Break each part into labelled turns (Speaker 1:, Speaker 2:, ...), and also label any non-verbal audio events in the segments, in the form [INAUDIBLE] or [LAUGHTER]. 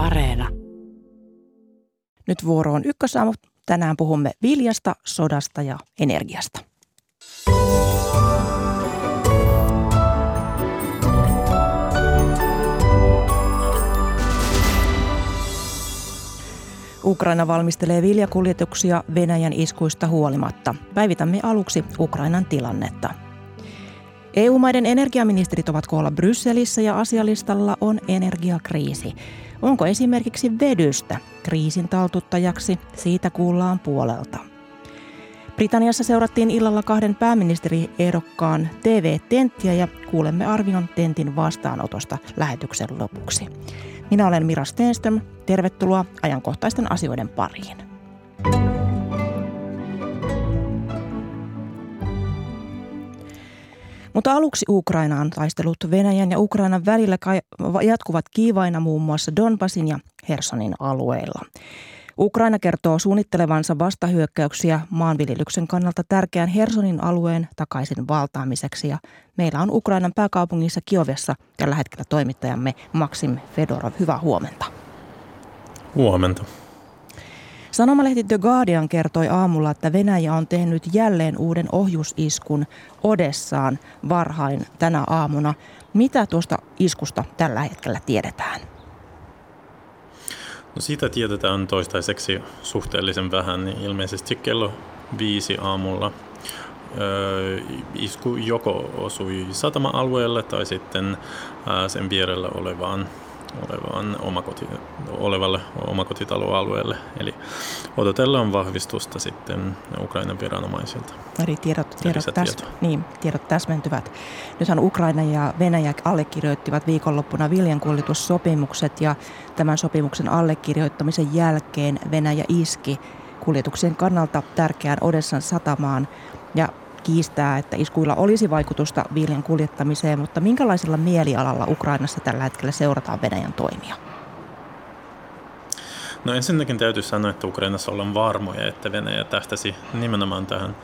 Speaker 1: Areena.
Speaker 2: Nyt vuoro on ykkösaamu. Tänään puhumme viljasta, sodasta ja energiasta. Ukraina valmistelee viljakuljetuksia Venäjän iskuista huolimatta. Päivitämme aluksi Ukrainan tilannetta. EU-maiden energiaministerit ovat koolla Brysselissä ja asialistalla on energiakriisi. Onko esimerkiksi vedystä kriisin taltuttajaksi? Siitä kuullaan puolelta. Britanniassa seurattiin illalla kahden pääministeriehdokkaan TV-tenttiä ja kuulemme arvion tentin vastaanotosta lähetyksen lopuksi. Minä olen Mira Stenström. Tervetuloa ajankohtaisten asioiden pariin. Mutta aluksi Ukrainaan taistelut Venäjän ja Ukrainan välillä jatkuvat kiivaina muun muassa Donbasin ja Hersonin alueilla. Ukraina kertoo suunnittelevansa vastahyökkäyksiä maanviljelyksen kannalta tärkeän Hersonin alueen takaisin valtaamiseksi. Ja meillä on Ukrainan pääkaupungissa Kiovessa tällä hetkellä toimittajamme Maxim Fedorov. Hyvää huomenta.
Speaker 3: Huomenta.
Speaker 2: Sanomalehti The Guardian kertoi aamulla, että Venäjä on tehnyt jälleen uuden ohjusiskun Odessaan varhain tänä aamuna. Mitä tuosta iskusta tällä hetkellä tiedetään?
Speaker 3: No siitä tiedetään toistaiseksi suhteellisen vähän, niin ilmeisesti kello viisi aamulla isku joko osui satama-alueelle tai sitten sen vierellä olevaan olevaan omakoti, olevalle omakotitaloalueelle. Eli odotellaan vahvistusta sitten Ukrainan viranomaisilta.
Speaker 2: Eli tiedot, tiedot, täs, niin, tiedot täsmentyvät. Nythän Ukraina ja Venäjä allekirjoittivat viikonloppuna viljankuljetussopimukset ja tämän sopimuksen allekirjoittamisen jälkeen Venäjä iski kuljetuksien kannalta tärkeään Odessan satamaan ja kiistää, että iskuilla olisi vaikutusta viljan kuljettamiseen, mutta minkälaisella mielialalla Ukrainassa tällä hetkellä seurataan Venäjän toimia?
Speaker 3: No ensinnäkin täytyy sanoa, että Ukrainassa ollaan varmoja, että Venäjä tähtäsi nimenomaan tähän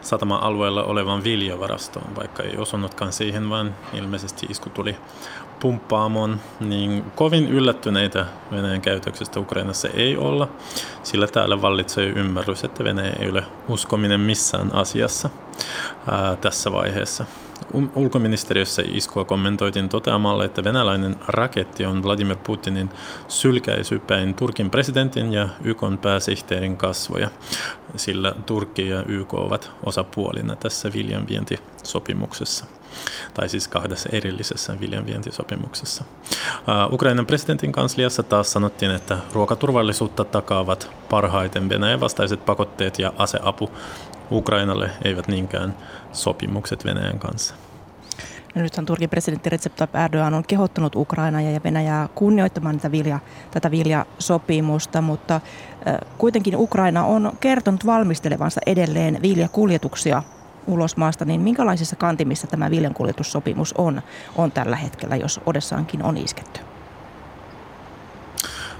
Speaker 3: satama-alueella olevan viljavarastoon, vaikka ei osunutkaan siihen, vaan ilmeisesti isku tuli pumppaamoon, niin kovin yllättyneitä Venäjän käytöksestä Ukrainassa ei olla, sillä täällä vallitsee ymmärrys, että Venäjä ei ole uskominen missään asiassa ää, tässä vaiheessa. Ulkoministeriössä iskua kommentoitiin toteamalla, että venäläinen raketti on Vladimir Putinin sylkäisypäin Turkin presidentin ja YK pääsihteerin kasvoja, sillä Turkki ja YK ovat osapuolina tässä viljanvientisopimuksessa tai siis kahdessa erillisessä viljanvientisopimuksessa. Ukrainan presidentin kansliassa taas sanottiin, että ruokaturvallisuutta takaavat parhaiten Venäjän vastaiset pakotteet ja aseapu Ukrainalle, eivät niinkään sopimukset Venäjän kanssa.
Speaker 2: Ja nythän Turkin presidentti Recep Tayyip Erdogan on kehottanut Ukrainaa ja Venäjää kunnioittamaan tätä, vilja, tätä viljasopimusta, mutta kuitenkin Ukraina on kertonut valmistelevansa edelleen viljakuljetuksia ulos maasta, niin minkälaisissa kantimissa tämä viljankuljetussopimus on, on tällä hetkellä, jos Odessaankin on isketty?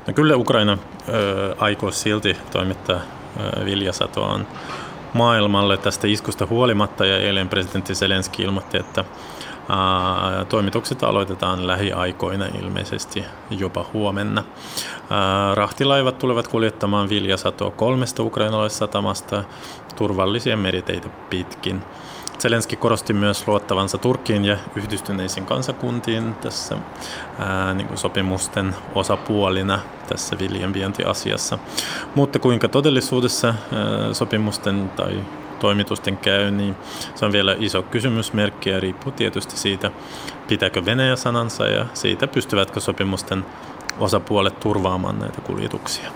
Speaker 3: No kyllä Ukraina ö, aikoo silti toimittaa ö, viljasatoaan maailmalle tästä iskusta huolimatta ja eilen presidentti Zelenski ilmoitti, että toimitukset aloitetaan lähiaikoina ilmeisesti jopa huomenna. Rahtilaivat tulevat kuljettamaan viljasatoa kolmesta ukrainalaisesta satamasta turvallisia meriteitä pitkin. Zelenski korosti myös luottavansa Turkkiin ja yhdistyneisiin kansakuntiin tässä ää, niin kuin sopimusten osapuolina tässä viljanvientiasiassa. Mutta kuinka todellisuudessa ää, sopimusten tai toimitusten käy, niin se on vielä iso kysymysmerkki ja riippuu tietysti siitä, pitääkö Venäjä sanansa ja siitä pystyvätkö sopimusten osapuolet turvaamaan näitä kuljetuksia.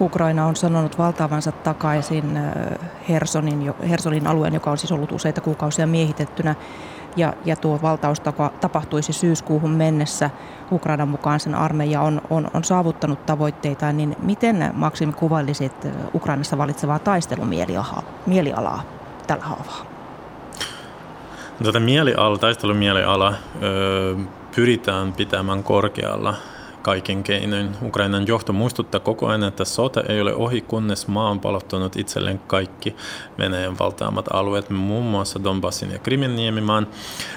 Speaker 2: Ukraina on sanonut valtaavansa takaisin Hersonin, Hersonin alueen, joka on siis ollut useita kuukausia miehitettynä. Ja, ja tuo valtaus tapahtuisi syyskuuhun mennessä. Ukrainan mukaan sen armeija on, on, on saavuttanut tavoitteita. Niin miten Maksim kuvailisit Ukrainassa valitsevaa taistelumielialaa mielialaa tällä haavaa?
Speaker 3: Tätä mieliala, taistelumieliala pyritään pitämään korkealla kaiken keinoin. Ukrainan johto muistuttaa koko ajan, että sota ei ole ohi, kunnes maa on palottanut itselleen kaikki Venäjän valtaamat alueet, muun muassa Donbassin ja Krimin niemimaan,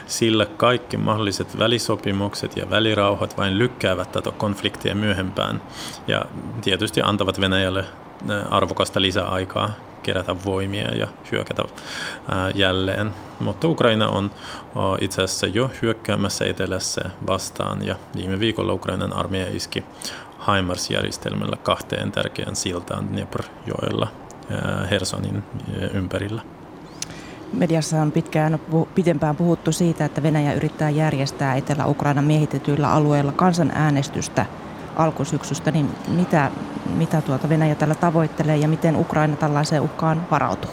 Speaker 3: sillä kaikki mahdolliset välisopimukset ja välirauhat vain lykkäävät tätä konfliktia myöhempään ja tietysti antavat Venäjälle arvokasta lisäaikaa kerätä voimia ja hyökätä jälleen. Mutta Ukraina on itse asiassa jo hyökkäämässä etelässä vastaan ja viime viikolla Ukrainan armeija iski HIMARS-järjestelmällä kahteen tärkeään siltaan Dnepr-joella Hersonin ympärillä.
Speaker 2: Mediassa on pitkään, pitempään puhuttu siitä, että Venäjä yrittää järjestää Etelä-Ukrainan miehitetyillä alueilla kansanäänestystä alkusyksystä, niin mitä, mitä tuota Venäjä tällä tavoittelee ja miten Ukraina tällaiseen uhkaan varautuu?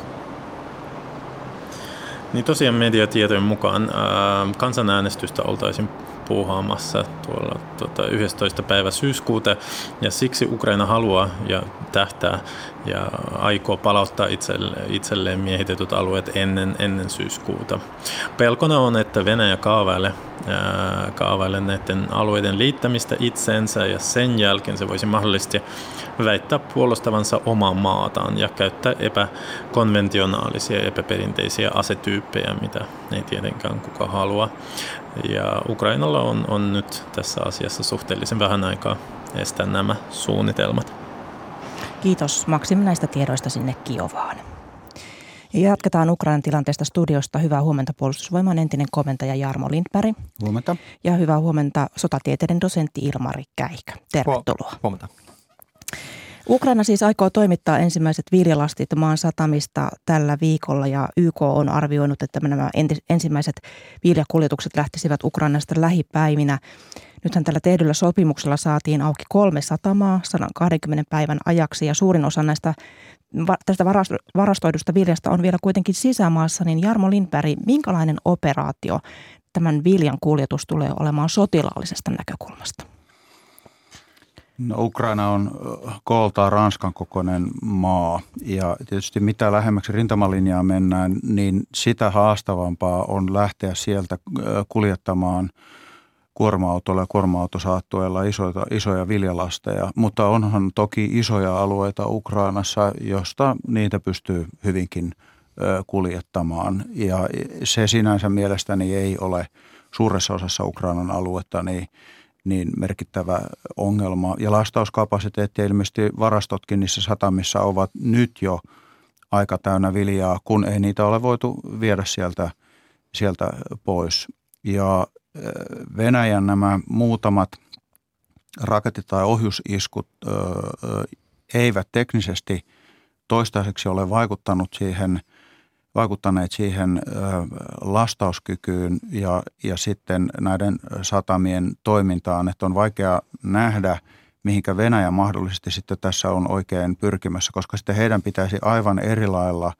Speaker 3: Niin tosiaan mediatietojen mukaan ää, kansanäänestystä oltaisiin puuhaamassa tuolla tuota, 11. päivä syyskuuta ja siksi Ukraina haluaa ja tähtää ja aikoo palauttaa itselle, itselleen miehitetyt alueet ennen, ennen syyskuuta. Pelkona on, että Venäjä kaavailee, kaavailee näiden alueiden liittämistä itseensä ja sen jälkeen se voisi mahdollisesti väittää puolustavansa omaa maataan ja käyttää epäkonventionaalisia ja epäperinteisiä asetyyppejä, mitä ei tietenkään kuka halua. Ja Ukrainalla on, on nyt tässä asiassa suhteellisen vähän aikaa estää nämä suunnitelmat.
Speaker 2: Kiitos Maksim näistä tiedoista sinne Kiovaan. Ja jatketaan Ukrainan tilanteesta studiosta. Hyvää huomenta puolustusvoiman entinen komentaja Jarmo Lindberg.
Speaker 1: Huomenta.
Speaker 2: Ja hyvää huomenta sotatieteiden dosentti Ilmari Käikä. Tervetuloa.
Speaker 1: Huomenta.
Speaker 2: Ukraina siis aikoo toimittaa ensimmäiset viljalastit maan satamista tällä viikolla ja YK on arvioinut, että nämä ensimmäiset viljakuljetukset lähtisivät Ukrainasta lähipäivinä. Nythän tällä tehdyllä sopimuksella saatiin auki kolme satamaa 120 päivän ajaksi ja suurin osa näistä tästä varastoidusta viljasta on vielä kuitenkin sisämaassa, niin Jarmo Lindberg, minkälainen operaatio tämän viljan kuljetus tulee olemaan sotilaallisesta näkökulmasta?
Speaker 1: No, Ukraina on kooltaan Ranskan kokoinen maa ja tietysti mitä lähemmäksi rintamalinjaa mennään, niin sitä haastavampaa on lähteä sieltä kuljettamaan kuorma-autolla ja kuorma-autosaattueella isoja, isoja viljalasteja. Mutta onhan toki isoja alueita Ukrainassa, josta niitä pystyy hyvinkin kuljettamaan ja se sinänsä mielestäni ei ole suuressa osassa Ukrainan aluetta niin – niin merkittävä ongelma. Ja lastauskapasiteetti ja ilmeisesti varastotkin niissä satamissa ovat nyt jo aika täynnä viljaa, kun ei niitä ole voitu viedä sieltä, sieltä pois. Ja Venäjän nämä muutamat raketit- tai ohjusiskut ö, eivät teknisesti toistaiseksi ole vaikuttanut siihen – vaikuttaneet siihen lastauskykyyn ja, ja sitten näiden satamien toimintaan, että on vaikea nähdä, mihinkä Venäjä mahdollisesti sitten tässä on oikein pyrkimässä, koska sitten heidän pitäisi aivan eri lailla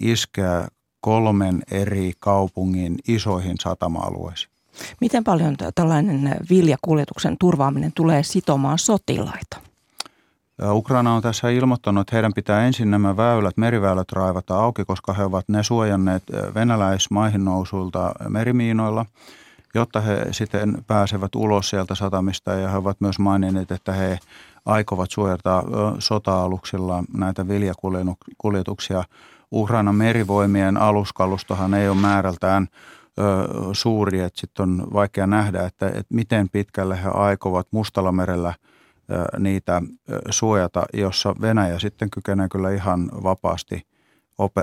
Speaker 1: iskeä kolmen eri kaupungin isoihin satama-alueisiin.
Speaker 2: Miten paljon tällainen viljakuljetuksen turvaaminen tulee sitomaan sotilaita?
Speaker 1: Ukraina on tässä ilmoittanut, että heidän pitää ensin nämä väylät, meriväylät raivata auki, koska he ovat ne suojanneet venäläismaihin nousulta merimiinoilla, jotta he sitten pääsevät ulos sieltä satamista. Ja he ovat myös maininneet, että he aikovat suojata sota-aluksilla näitä viljakuljetuksia. Ukrainan merivoimien aluskalustohan ei ole määrältään suuri, että sitten on vaikea nähdä, että, että miten pitkälle he aikovat Mustalla merellä – niitä suojata, jossa Venäjä sitten kykenee kyllä ihan vapaasti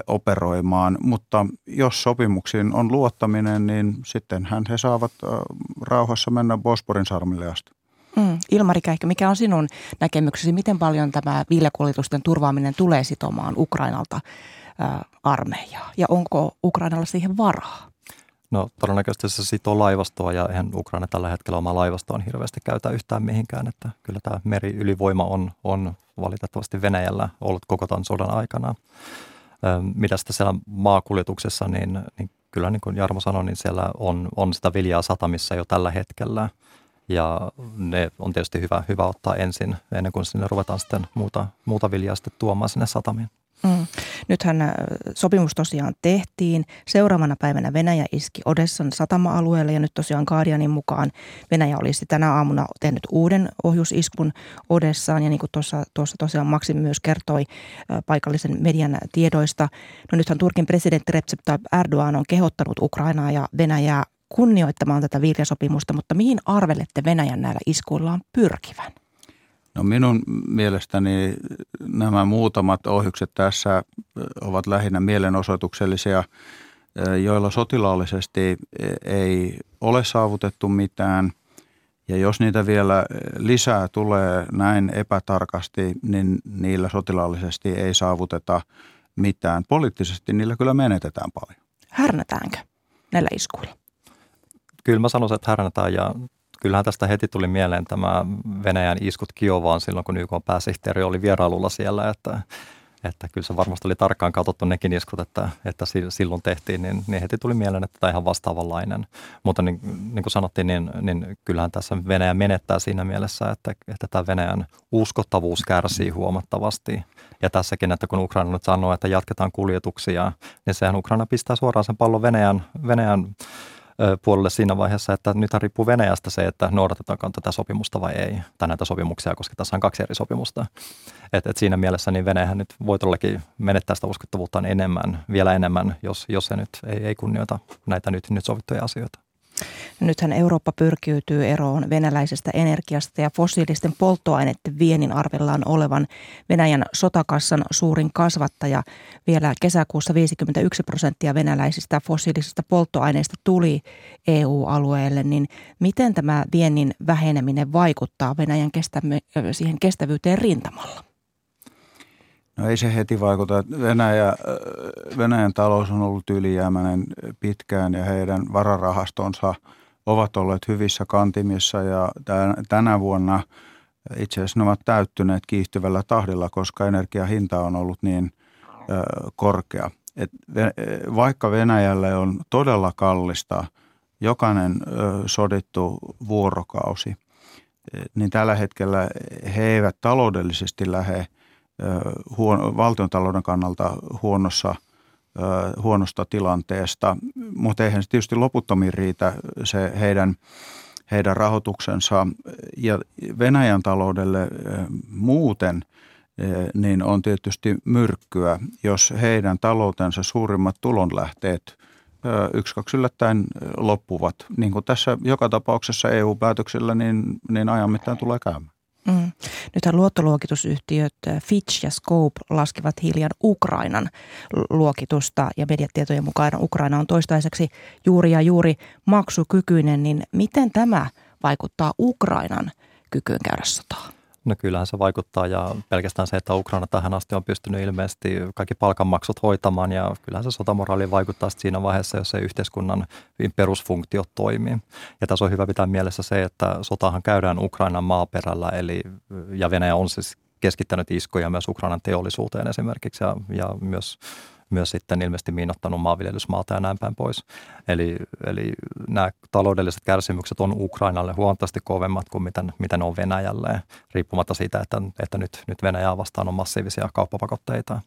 Speaker 1: operoimaan. Mutta jos sopimuksiin on luottaminen, niin sittenhän he saavat rauhassa mennä Bosporin sarmille asti.
Speaker 2: Mm. Ilmari Käihkö, mikä on sinun näkemyksesi, miten paljon tämä viljakuljetusten turvaaminen tulee sitomaan Ukrainalta armeijaa ja onko Ukrainalla siihen varaa?
Speaker 4: No todennäköisesti se sitoo laivastoa ja eihän Ukraina tällä hetkellä oma laivastoon hirveästi käytä yhtään mihinkään. Että kyllä tämä meriylivoima on, on valitettavasti Venäjällä ollut koko tämän sodan aikana. Mitä sitten siellä maakuljetuksessa, niin, niin kyllä niin kuin Jarmo sanoi, niin siellä on, on sitä viljaa satamissa jo tällä hetkellä. Ja ne on tietysti hyvä, hyvä ottaa ensin, ennen kuin sinne ruvetaan sitten muuta, muuta viljaa sitten tuomaan sinne satamiin.
Speaker 2: Mm. Nythän sopimus tosiaan tehtiin. Seuraavana päivänä Venäjä iski Odessan satama-alueelle ja nyt tosiaan Guardianin mukaan Venäjä olisi tänä aamuna tehnyt uuden ohjusiskun Odessaan ja niin kuin tuossa, tuossa tosiaan Maksim myös kertoi paikallisen median tiedoista. No nythän Turkin presidentti Recep Tayyip Erdogan on kehottanut Ukrainaa ja Venäjää kunnioittamaan tätä viiljasopimusta, mutta mihin arvelette Venäjän näillä iskuillaan pyrkivän?
Speaker 1: No minun mielestäni nämä muutamat ohjukset tässä ovat lähinnä mielenosoituksellisia, joilla sotilaallisesti ei ole saavutettu mitään. Ja jos niitä vielä lisää tulee näin epätarkasti, niin niillä sotilaallisesti ei saavuteta mitään. Poliittisesti niillä kyllä menetetään paljon.
Speaker 2: Härnätäänkö näillä iskuilla?
Speaker 4: Kyllä mä sanoisin, että härnätään ja kyllähän tästä heti tuli mieleen tämä Venäjän iskut Kiovaan silloin, kun YK pääsihteeri oli vierailulla siellä, että, että kyllä se varmasti oli tarkkaan katsottu nekin iskut, että, että silloin tehtiin, niin, niin heti tuli mieleen, että tämä ihan vastaavanlainen. Mutta niin, niin kuin sanottiin, niin, niin kyllähän tässä Venäjä menettää siinä mielessä, että, että tämä Venäjän uskottavuus kärsii huomattavasti. Ja tässäkin, että kun Ukraina nyt sanoo, että jatketaan kuljetuksia, niin sehän Ukraina pistää suoraan sen pallon Venäjän, Venäjän puolelle siinä vaiheessa, että nyt riippuu Venäjästä se, että noudatetaanko tätä sopimusta vai ei, tai näitä sopimuksia, koska tässä on kaksi eri sopimusta. Et, et siinä mielessä niin Venäjähän nyt voi todellakin menettää sitä uskottavuuttaan enemmän, vielä enemmän, jos, jos se nyt ei, ei kunnioita näitä nyt, nyt sovittuja asioita.
Speaker 2: Nythän Eurooppa pyrkiytyy eroon venäläisestä energiasta ja fossiilisten polttoaineiden viennin arvellaan olevan Venäjän sotakassan suurin kasvattaja. Vielä kesäkuussa 51 prosenttia venäläisistä fossiilisista polttoaineista tuli EU-alueelle, niin miten tämä viennin väheneminen vaikuttaa Venäjän kestävy- siihen kestävyyteen rintamalla?
Speaker 1: No ei se heti vaikuta. Venäjä, Venäjän talous on ollut ylijäämäinen pitkään ja heidän vararahastonsa ovat olleet hyvissä kantimissa ja tänä vuonna itse asiassa ne ovat täyttyneet kiihtyvällä tahdilla, koska energiahinta on ollut niin korkea. Et vaikka Venäjälle on todella kallista jokainen sodittu vuorokausi, niin tällä hetkellä he eivät taloudellisesti lähde – huono, valtiontalouden kannalta huonossa, huonosta tilanteesta, mutta eihän se tietysti loputtomiin riitä se heidän, heidän rahoituksensa ja Venäjän taloudelle muuten niin on tietysti myrkkyä, jos heidän taloutensa suurimmat tulonlähteet yksi kaksi yllättäen loppuvat. Niin kuin tässä joka tapauksessa EU-päätöksellä, niin, niin ajan mittaan tulee käymään. Mm.
Speaker 2: Nythän luottoluokitusyhtiöt äh, Fitch ja Scope laskivat hiljan Ukrainan luokitusta ja mediatietojen mukaan Ukraina on toistaiseksi juuri ja juuri maksukykyinen, niin miten tämä vaikuttaa Ukrainan kykyyn käydä sotaa?
Speaker 4: No kyllähän se vaikuttaa ja pelkästään se, että Ukraina tähän asti on pystynyt ilmeisesti kaikki palkanmaksut hoitamaan ja kyllähän se sotamoraali vaikuttaa siinä vaiheessa, jos se yhteiskunnan perusfunktio toimii. Ja tässä on hyvä pitää mielessä se, että sotahan käydään Ukrainan maaperällä eli ja Venäjä on siis keskittänyt iskoja myös Ukrainan teollisuuteen esimerkiksi ja, ja myös myös sitten ilmeisesti miinottanut maanviljelysmaalta ja näin päin pois. Eli, eli nämä taloudelliset kärsimykset on Ukrainalle huomattavasti kovemmat kuin miten, miten on Venäjälle, riippumatta siitä, että, että nyt, nyt Venäjää vastaan on massiivisia kauppapakotteita.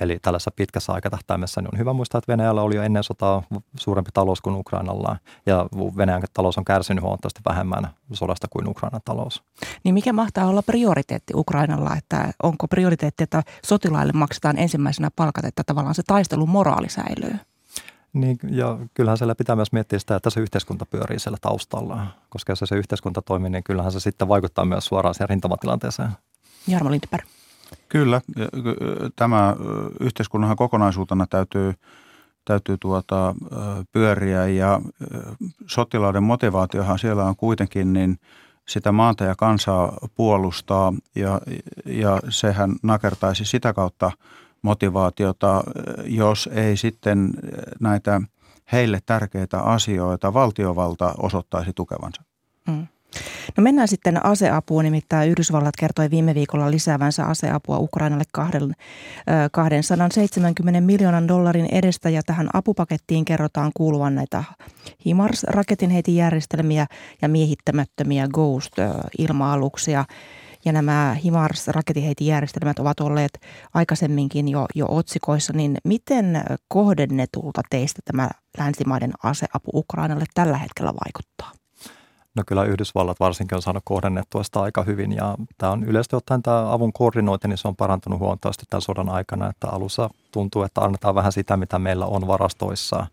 Speaker 4: Eli tällaisessa pitkässä aikatähtäimessä niin on hyvä muistaa, että Venäjällä oli jo ennen sotaa suurempi talous kuin Ukrainalla ja Venäjän talous on kärsinyt huomattavasti vähemmän sodasta kuin Ukrainan talous.
Speaker 2: Niin mikä mahtaa olla prioriteetti Ukrainalla, että onko prioriteetti, että sotilaille maksetaan ensimmäisenä palkat, että tavallaan se taistelun moraali säilyy?
Speaker 4: Niin, ja kyllähän siellä pitää myös miettiä sitä, että se yhteiskunta pyörii siellä taustalla, koska jos se yhteiskunta toimii, niin kyllähän se sitten vaikuttaa myös suoraan siihen rintamatilanteeseen.
Speaker 2: Jarmo Lindberg.
Speaker 1: Kyllä, tämä yhteiskunnan kokonaisuutena täytyy, täytyy tuota, pyöriä ja sotilaiden motivaatiohan siellä on kuitenkin niin sitä maata ja kansaa puolustaa ja, ja sehän nakertaisi sitä kautta motivaatiota, jos ei sitten näitä heille tärkeitä asioita valtiovalta osoittaisi tukevansa. Mm.
Speaker 2: No mennään sitten aseapuun, nimittäin Yhdysvallat kertoi viime viikolla lisäävänsä aseapua Ukrainalle 270 miljoonan dollarin edestä ja tähän apupakettiin kerrotaan kuuluvan näitä HIMARS-raketinheitijärjestelmiä ja miehittämättömiä Ghost-ilma-aluksia. ja nämä HIMARS rakettiheitijärjestelmät ovat olleet aikaisemminkin jo, jo otsikoissa, niin miten kohdennetulta teistä tämä länsimaiden aseapu Ukrainalle tällä hetkellä vaikuttaa?
Speaker 4: No kyllä Yhdysvallat varsinkin on saanut kohdennettua sitä aika hyvin ja tämä on yleisesti ottaen tämä avun koordinointi, niin se on parantunut huomattavasti tämän sodan aikana, että alussa tuntuu, että annetaan vähän sitä, mitä meillä on varastoissa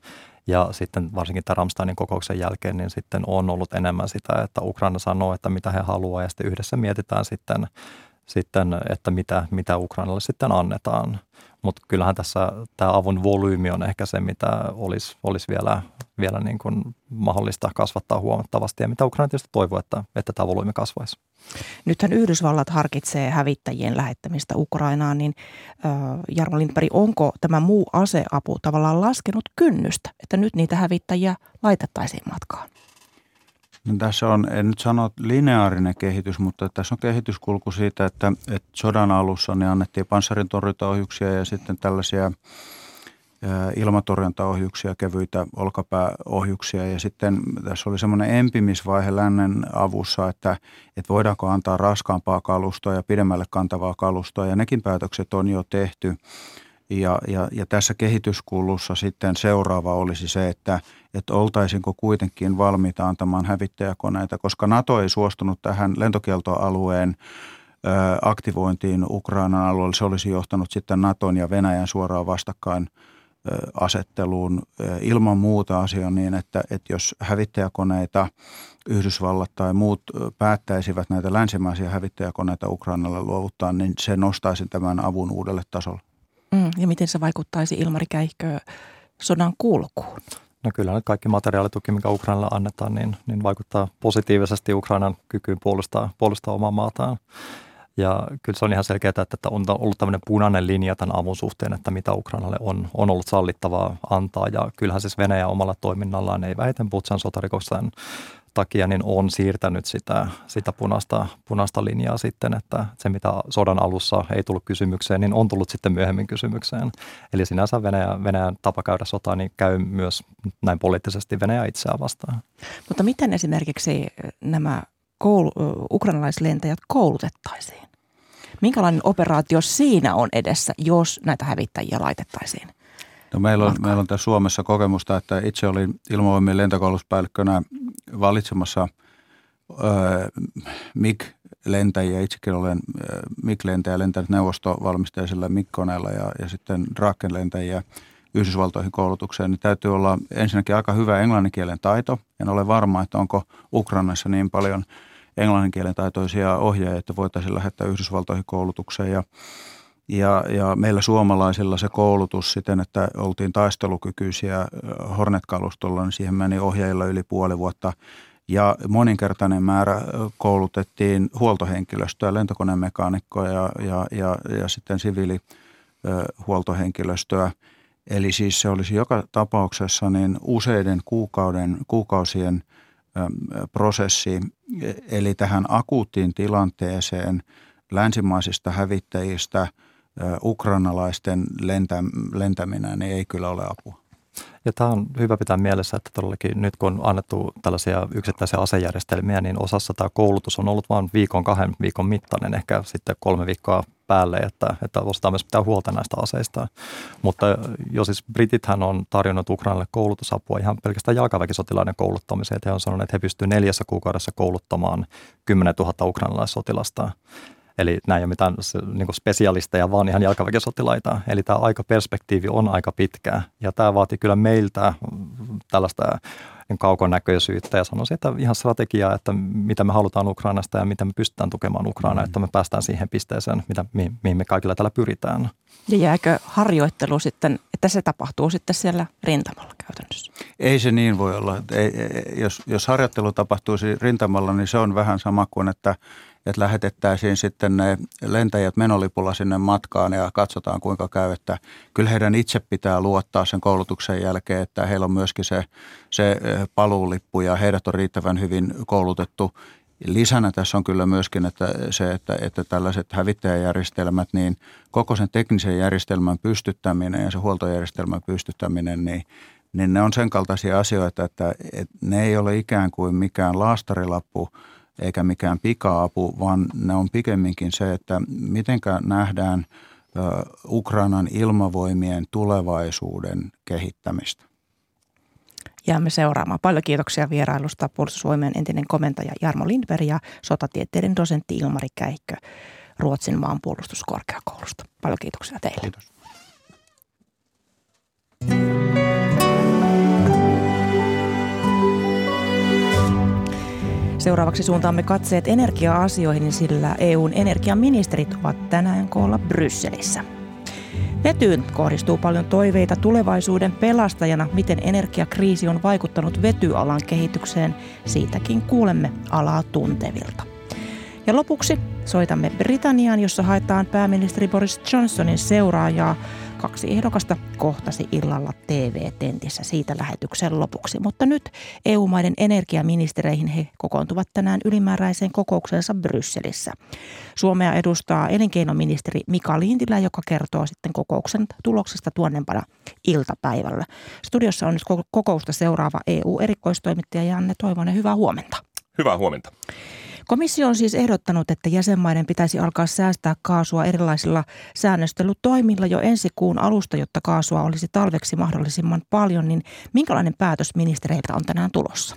Speaker 4: ja sitten varsinkin tämän Ramsteinin kokouksen jälkeen, niin sitten on ollut enemmän sitä, että Ukraina sanoo, että mitä he haluaa ja sitten yhdessä mietitään sitten, sitten että mitä, mitä Ukrainalle sitten annetaan. Mutta kyllähän tässä tämä avun volyymi on ehkä se, mitä olisi, olisi vielä, vielä niin kuin mahdollista kasvattaa huomattavasti ja mitä Ukraina tietysti toivoo, että, että tämä volyymi kasvaisi.
Speaker 2: Nythän Yhdysvallat harkitsee hävittäjien lähettämistä Ukrainaan, niin äh, Jarmo Lindberg, onko tämä muu aseapu tavallaan laskenut kynnystä, että nyt niitä hävittäjiä laitettaisiin matkaan?
Speaker 1: No tässä on, en nyt sano lineaarinen kehitys, mutta tässä on kehityskulku siitä, että, että sodan alussa niin annettiin panssarintorjuntaohjuksia ja sitten tällaisia ilmatorjuntaohjuksia, kevyitä olkapääohjuksia ja sitten tässä oli semmoinen empimisvaihe lännen avussa, että, että voidaanko antaa raskaampaa kalustoa ja pidemmälle kantavaa kalustoa ja nekin päätökset on jo tehty. Ja, ja, ja tässä kehityskulussa sitten seuraava olisi se, että, että oltaisinko kuitenkin valmiita antamaan hävittäjäkoneita, koska NATO ei suostunut tähän lentokieltoalueen aktivointiin Ukrainan alueella. Se olisi johtanut sitten Naton ja Venäjän suoraan vastakkain asetteluun. Ilman muuta asia niin, että, että jos hävittäjäkoneita Yhdysvallat tai muut päättäisivät näitä länsimaisia hävittäjäkoneita Ukrainalle luovuttaa, niin se nostaisi tämän avun uudelle tasolle.
Speaker 2: Mm, ja miten se vaikuttaisi Ilmari Käihkö sodan kulkuun?
Speaker 4: No kyllä nyt kaikki materiaalituki, mikä Ukrainalle annetaan, niin, niin vaikuttaa positiivisesti Ukrainan kykyyn puolustaa, puolustaa omaa maataan. Ja kyllä se on ihan selkeää, että on ollut tämmöinen punainen linja tämän avun suhteen, että mitä Ukrainalle on, on ollut sallittavaa antaa. Ja kyllähän siis Venäjä omalla toiminnallaan, ei vähiten Butsan sotarikoksen takia, niin on siirtänyt sitä, sitä punaista, punaista linjaa sitten, että se mitä sodan alussa ei tullut kysymykseen, niin on tullut sitten myöhemmin kysymykseen. Eli sinänsä Venäjä, Venäjän tapa käydä sotaa, niin käy myös näin poliittisesti Venäjä itseään vastaan.
Speaker 2: Mutta miten esimerkiksi nämä koulu, ukrainalaislentäjät koulutettaisiin? Minkälainen operaatio siinä on edessä, jos näitä hävittäjiä laitettaisiin?
Speaker 1: No meillä, on, meillä on tässä Suomessa kokemusta, että itse olin ilmavoimien lentokoulutuspäällikkönä valitsemassa öö, MIG-lentäjiä. Itsekin olen MIG-lentäjä lentänyt neuvostovalmisteisella MIG-koneella ja, ja sitten Draken-lentäjiä Yhdysvaltoihin koulutukseen, niin täytyy olla ensinnäkin aika hyvä englanninkielen taito. En ole varma, että onko Ukrainassa niin paljon – englanninkielen taitoisia ohjaajia, että voitaisiin lähettää Yhdysvaltoihin koulutukseen ja ja, ja meillä suomalaisilla se koulutus siten, että oltiin taistelukykyisiä Hornet-kalustolla, niin siihen meni ohjaajilla yli puoli vuotta. Ja moninkertainen määrä koulutettiin huoltohenkilöstöä, lentokonemekaanikkoja ja, ja, ja, ja sitten siviilihuoltohenkilöstöä. Eli siis se olisi joka tapauksessa niin useiden kuukauden, kuukausien – prosessi, eli tähän akuuttiin tilanteeseen länsimaisista hävittäjistä ukrainalaisten lentä, lentäminen niin ei kyllä ole apua.
Speaker 4: Ja tämä on hyvä pitää mielessä, että todellakin nyt kun on annettu tällaisia yksittäisiä asejärjestelmiä, niin osassa tämä koulutus on ollut vain viikon, kahden viikon mittainen, ehkä sitten kolme viikkoa päälle, että, että osataan myös pitää huolta näistä aseista. Mutta jo siis Britithän on tarjonnut Ukrainalle koulutusapua ihan pelkästään jalkaväkisotilaiden kouluttamiseen. He on sanonut, että he pystyvät neljässä kuukaudessa kouluttamaan 10 000 ukrainalaissotilasta. Eli nämä ei ole mitään niin spesialisteja, vaan ihan jalkaväkisotilaita. Eli tämä aikaperspektiivi on aika pitkä. Ja tämä vaatii kyllä meiltä tällaista kaukonäköisyyttä ja sanoisin, että ihan strategiaa, että mitä me halutaan Ukrainasta ja miten me pystytään tukemaan Ukrainaa, mm. että me päästään siihen pisteeseen, mitä, mihin me kaikilla täällä pyritään.
Speaker 2: Ja jääkö harjoittelu sitten, että se tapahtuu sitten siellä rintamalla käytännössä?
Speaker 1: Ei se niin voi olla. Ei, jos, jos harjoittelu tapahtuisi rintamalla, niin se on vähän sama kuin, että että lähetettäisiin sitten ne lentäjät menolipulla sinne matkaan ja katsotaan kuinka käy, että kyllä heidän itse pitää luottaa sen koulutuksen jälkeen, että heillä on myöskin se, se paluulippu ja heidät on riittävän hyvin koulutettu. Lisänä tässä on kyllä myöskin että se, että, että tällaiset hävittäjäjärjestelmät, niin koko sen teknisen järjestelmän pystyttäminen ja se huoltojärjestelmän pystyttäminen, niin niin ne on sen kaltaisia asioita, että, että ne ei ole ikään kuin mikään laastarilappu eikä mikään pika-apu, vaan ne on pikemminkin se, että mitenkä nähdään Ukrainan ilmavoimien tulevaisuuden kehittämistä.
Speaker 2: Jäämme seuraamaan. Paljon kiitoksia vierailusta puolustusvoimien entinen komentaja Jarmo Lindberg ja sotatieteiden dosentti Ilmari Käikkö Ruotsin maanpuolustuskorkeakoulusta. Paljon kiitoksia teille. Kiitos. Seuraavaksi suuntaamme katseet energia-asioihin, sillä EUn energiaministerit ovat tänään koolla Brysselissä. Vetyyn kohdistuu paljon toiveita tulevaisuuden pelastajana, miten energiakriisi on vaikuttanut vetyalan kehitykseen. Siitäkin kuulemme alaa tuntevilta. Ja lopuksi soitamme Britanniaan, jossa haetaan pääministeri Boris Johnsonin seuraajaa Kaksi ehdokasta kohtasi illalla TV-tentissä siitä lähetyksen lopuksi. Mutta nyt EU-maiden energiaministereihin he kokoontuvat tänään ylimääräiseen kokouksensa Brysselissä. Suomea edustaa elinkeinoministeri Mika Lintilä, joka kertoo sitten kokouksen tuloksesta tuonnempana iltapäivällä. Studiossa on nyt kokousta seuraava EU-erikoistoimittaja Janne Toivonen. Hyvää huomenta.
Speaker 5: Hyvää huomenta.
Speaker 2: Komissio on siis ehdottanut, että jäsenmaiden pitäisi alkaa säästää kaasua erilaisilla säännöstelytoimilla jo ensi kuun alusta, jotta kaasua olisi talveksi mahdollisimman paljon. Niin minkälainen päätös ministereiltä on tänään tulossa?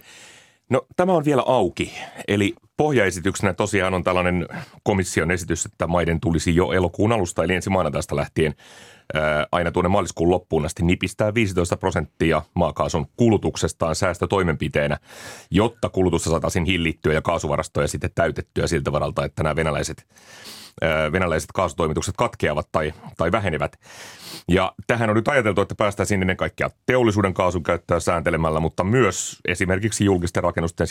Speaker 5: No tämä on vielä auki. Eli pohjaesityksenä tosiaan on tällainen komission esitys, että maiden tulisi jo elokuun alusta, eli ensi maanantaista lähtien aina tuonne maaliskuun loppuun asti nipistää 15 prosenttia maakaasun kulutuksestaan säästötoimenpiteenä, jotta kulutusta saataisiin hillittyä ja kaasuvarastoja sitten täytettyä siltä varalta, että nämä venäläiset venäläiset kaasutoimitukset katkeavat tai, tai vähenevät. Ja tähän on nyt ajateltu, että päästäisiin ennen kaikkea teollisuuden kaasun käyttöä sääntelemällä, mutta myös esimerkiksi julkisten rakennusten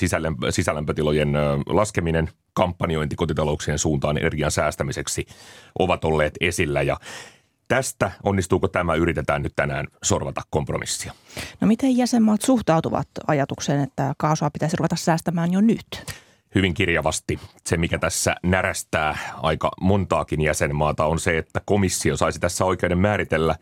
Speaker 5: sisälämpötilojen laskeminen, kampanjointi kotitalouksien suuntaan energian säästämiseksi ovat olleet esillä. Ja Tästä onnistuuko tämä, yritetään nyt tänään sorvata kompromissia.
Speaker 2: No miten jäsenmaat suhtautuvat ajatukseen, että kaasua pitäisi ruveta säästämään jo nyt?
Speaker 5: Hyvin kirjavasti. Se, mikä tässä närästää aika montaakin jäsenmaata, on se, että komissio saisi tässä oikeuden määritellä,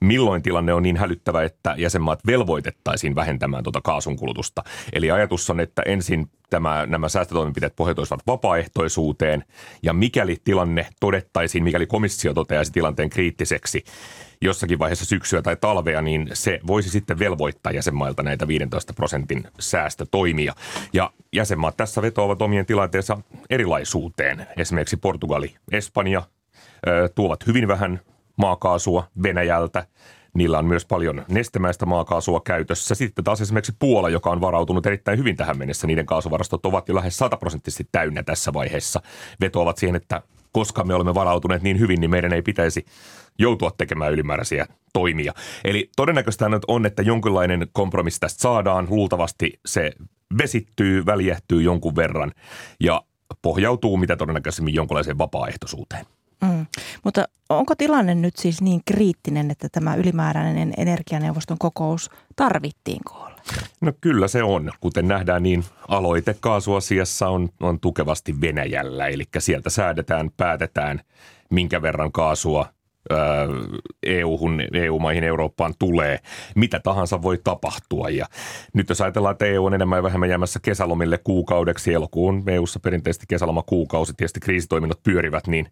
Speaker 5: milloin tilanne on niin hälyttävä, että jäsenmaat velvoitettaisiin vähentämään tuota kaasun kulutusta. Eli ajatus on, että ensin tämä, nämä säästötoimenpiteet pohjautuisivat vapaaehtoisuuteen ja mikäli tilanne todettaisiin, mikäli komissio toteaisi tilanteen kriittiseksi jossakin vaiheessa syksyä tai talvea, niin se voisi sitten velvoittaa jäsenmailta näitä 15 prosentin säästötoimia. Ja jäsenmaat tässä vetoavat omien tilanteensa erilaisuuteen. Esimerkiksi Portugali, Espanja tuovat hyvin vähän maakaasua Venäjältä. Niillä on myös paljon nestemäistä maakaasua käytössä. Sitten taas esimerkiksi Puola, joka on varautunut erittäin hyvin tähän mennessä. Niiden kaasuvarastot ovat jo lähes sataprosenttisesti täynnä tässä vaiheessa. Vetoavat siihen, että koska me olemme varautuneet niin hyvin, niin meidän ei pitäisi joutua tekemään ylimääräisiä toimia. Eli todennäköistä on, että jonkinlainen kompromissi tästä saadaan. Luultavasti se vesittyy, väljähtyy jonkun verran ja pohjautuu mitä todennäköisemmin jonkinlaiseen vapaaehtoisuuteen.
Speaker 2: Mm. Mutta onko tilanne nyt siis niin kriittinen, että tämä ylimääräinen energianeuvoston kokous tarvittiin koolle?
Speaker 5: No kyllä se on. Kuten nähdään, niin aloite kaasuasiassa on, on tukevasti Venäjällä. Eli sieltä säädetään, päätetään, minkä verran kaasua – EU-hun, EU-maihin, Eurooppaan tulee, mitä tahansa voi tapahtua. Ja nyt jos ajatellaan, että EU on enemmän ja vähemmän jäämässä kesälomille kuukaudeksi, elokuun EU-ssa perinteisesti kesäloma kuukausi, tietysti kriisitoiminnot pyörivät, niin,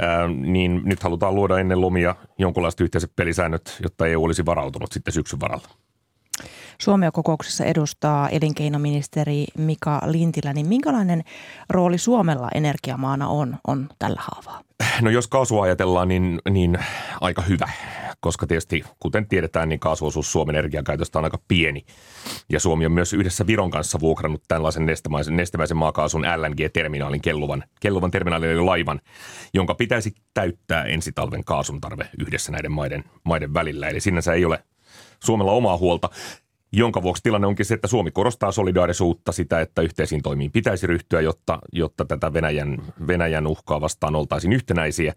Speaker 5: ää, niin nyt halutaan luoda ennen lomia jonkinlaiset yhteiset pelisäännöt, jotta EU olisi varautunut sitten syksyn varalta.
Speaker 2: Suomea kokouksessa edustaa elinkeinoministeri Mika Lintilä, niin minkälainen rooli Suomella energiamaana on, on tällä haavaa?
Speaker 5: No jos kaasua ajatellaan, niin, niin aika hyvä, koska tietysti kuten tiedetään, niin kaasuosuus Suomen energiakäytöstä on aika pieni. Ja Suomi on myös yhdessä Viron kanssa vuokrannut tällaisen nestemäisen, nestemäisen maakaasun LNG-terminaalin, kelluvan, kelluvan terminaalin eli laivan, jonka pitäisi täyttää ensi talven kaasun tarve yhdessä näiden maiden, maiden välillä. Eli sinänsä ei ole Suomella omaa huolta jonka vuoksi tilanne onkin se, että Suomi korostaa solidaarisuutta sitä, että yhteisiin toimiin pitäisi ryhtyä, jotta, jotta tätä Venäjän, Venäjän uhkaa vastaan oltaisiin yhtenäisiä.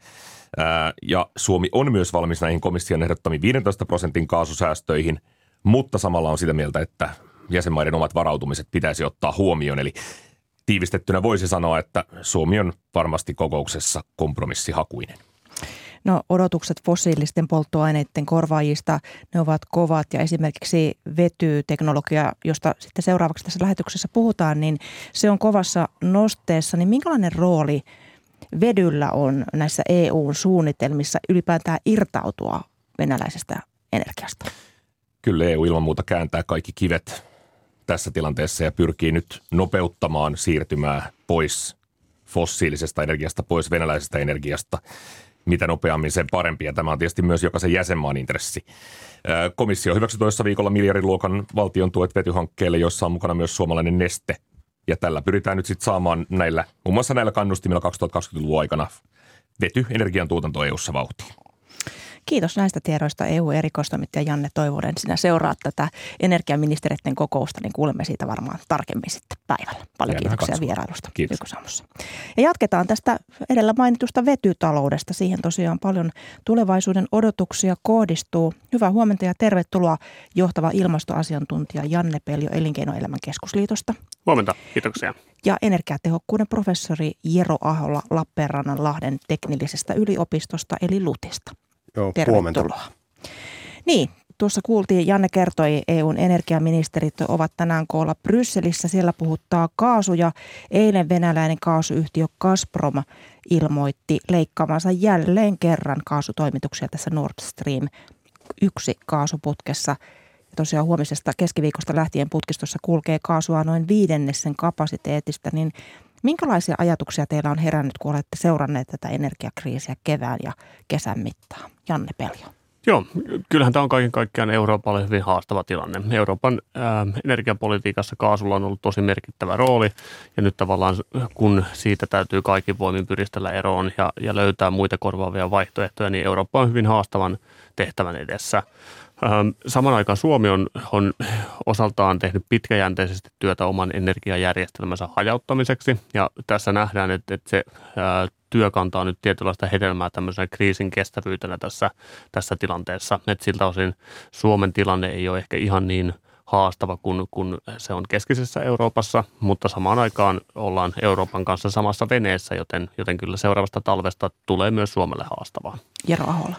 Speaker 5: Ää, ja Suomi on myös valmis näihin komission ehdottamiin 15 prosentin kaasusäästöihin, mutta samalla on sitä mieltä, että jäsenmaiden omat varautumiset pitäisi ottaa huomioon. Eli tiivistettynä voisi sanoa, että Suomi on varmasti kokouksessa kompromissihakuinen.
Speaker 2: No odotukset fossiilisten polttoaineiden korvaajista, ne ovat kovat ja esimerkiksi vetyteknologia, josta sitten seuraavaksi tässä lähetyksessä puhutaan, niin se on kovassa nosteessa. Niin minkälainen rooli vedyllä on näissä EU-suunnitelmissa ylipäätään irtautua venäläisestä energiasta?
Speaker 5: Kyllä EU ilman muuta kääntää kaikki kivet tässä tilanteessa ja pyrkii nyt nopeuttamaan siirtymää pois fossiilisesta energiasta, pois venäläisestä energiasta. Mitä nopeammin sen parempi, ja tämä on tietysti myös jokaisen jäsenmaan intressi. Komissio hyväksyi toisessa viikolla miljardiluokan valtion tuet vetyhankkeelle, joissa on mukana myös suomalainen neste. Ja tällä pyritään nyt sitten saamaan näillä, muun muassa näillä kannustimilla 2020-luvun aikana vety energiantuotanto EU-ssa vauhtiin.
Speaker 2: Kiitos näistä tiedoista EU-erikoistoimittaja Janne Toivonen. Sinä seuraat tätä energiaministeriöiden kokousta, niin kuulemme siitä varmaan tarkemmin sitten päivällä. Paljon Jäädään kiitoksia katsomaan. vierailusta Kiitos. Ja jatketaan tästä edellä mainitusta vetytaloudesta. Siihen tosiaan paljon tulevaisuuden odotuksia kohdistuu. Hyvää huomenta ja tervetuloa johtava ilmastoasiantuntija Janne Peljo Elinkeinoelämän keskusliitosta.
Speaker 6: Huomenta, kiitoksia.
Speaker 2: Ja energiatehokkuuden professori Jero Ahola Lappeenrannan Lahden teknillisestä yliopistosta eli LUTista.
Speaker 7: Joo, Tervetuloa. Huomenta.
Speaker 2: Niin, tuossa kuultiin, Janne kertoi, EUn energiaministerit ovat tänään koolla Brysselissä. Siellä puhuttaa kaasuja. Eilen venäläinen kaasuyhtiö Gazprom ilmoitti leikkaamansa jälleen kerran kaasutoimituksia tässä Nord Stream yksi kaasuputkessa. Ja tosiaan huomisesta keskiviikosta lähtien putkistossa kulkee kaasua noin viidennessen kapasiteetista, niin Minkälaisia ajatuksia teillä on herännyt, kun olette seuranneet tätä energiakriisiä kevään ja kesän mittaan? Janne Peljo.
Speaker 6: Joo, kyllähän tämä on kaiken kaikkiaan Euroopalle hyvin haastava tilanne. Euroopan ää, energiapolitiikassa kaasulla on ollut tosi merkittävä rooli ja nyt tavallaan kun siitä täytyy kaikin voimin pyristellä eroon ja, ja löytää muita korvaavia vaihtoehtoja, niin Eurooppa on hyvin haastavan tehtävän edessä. Ähm, saman aikaan Suomi on, on osaltaan tehnyt pitkäjänteisesti työtä oman energiajärjestelmänsä hajauttamiseksi ja tässä nähdään, että, että se ää, työ kantaa nyt tietynlaista hedelmää tämmöisenä kriisin kestävyytenä tässä, tässä tilanteessa. että siltä osin Suomen tilanne ei ole ehkä ihan niin haastava kuin, kuin se on keskisessä Euroopassa, mutta samaan aikaan ollaan Euroopan kanssa samassa veneessä, joten, joten kyllä seuraavasta talvesta tulee myös Suomelle haastavaa.
Speaker 2: Jero Ahola.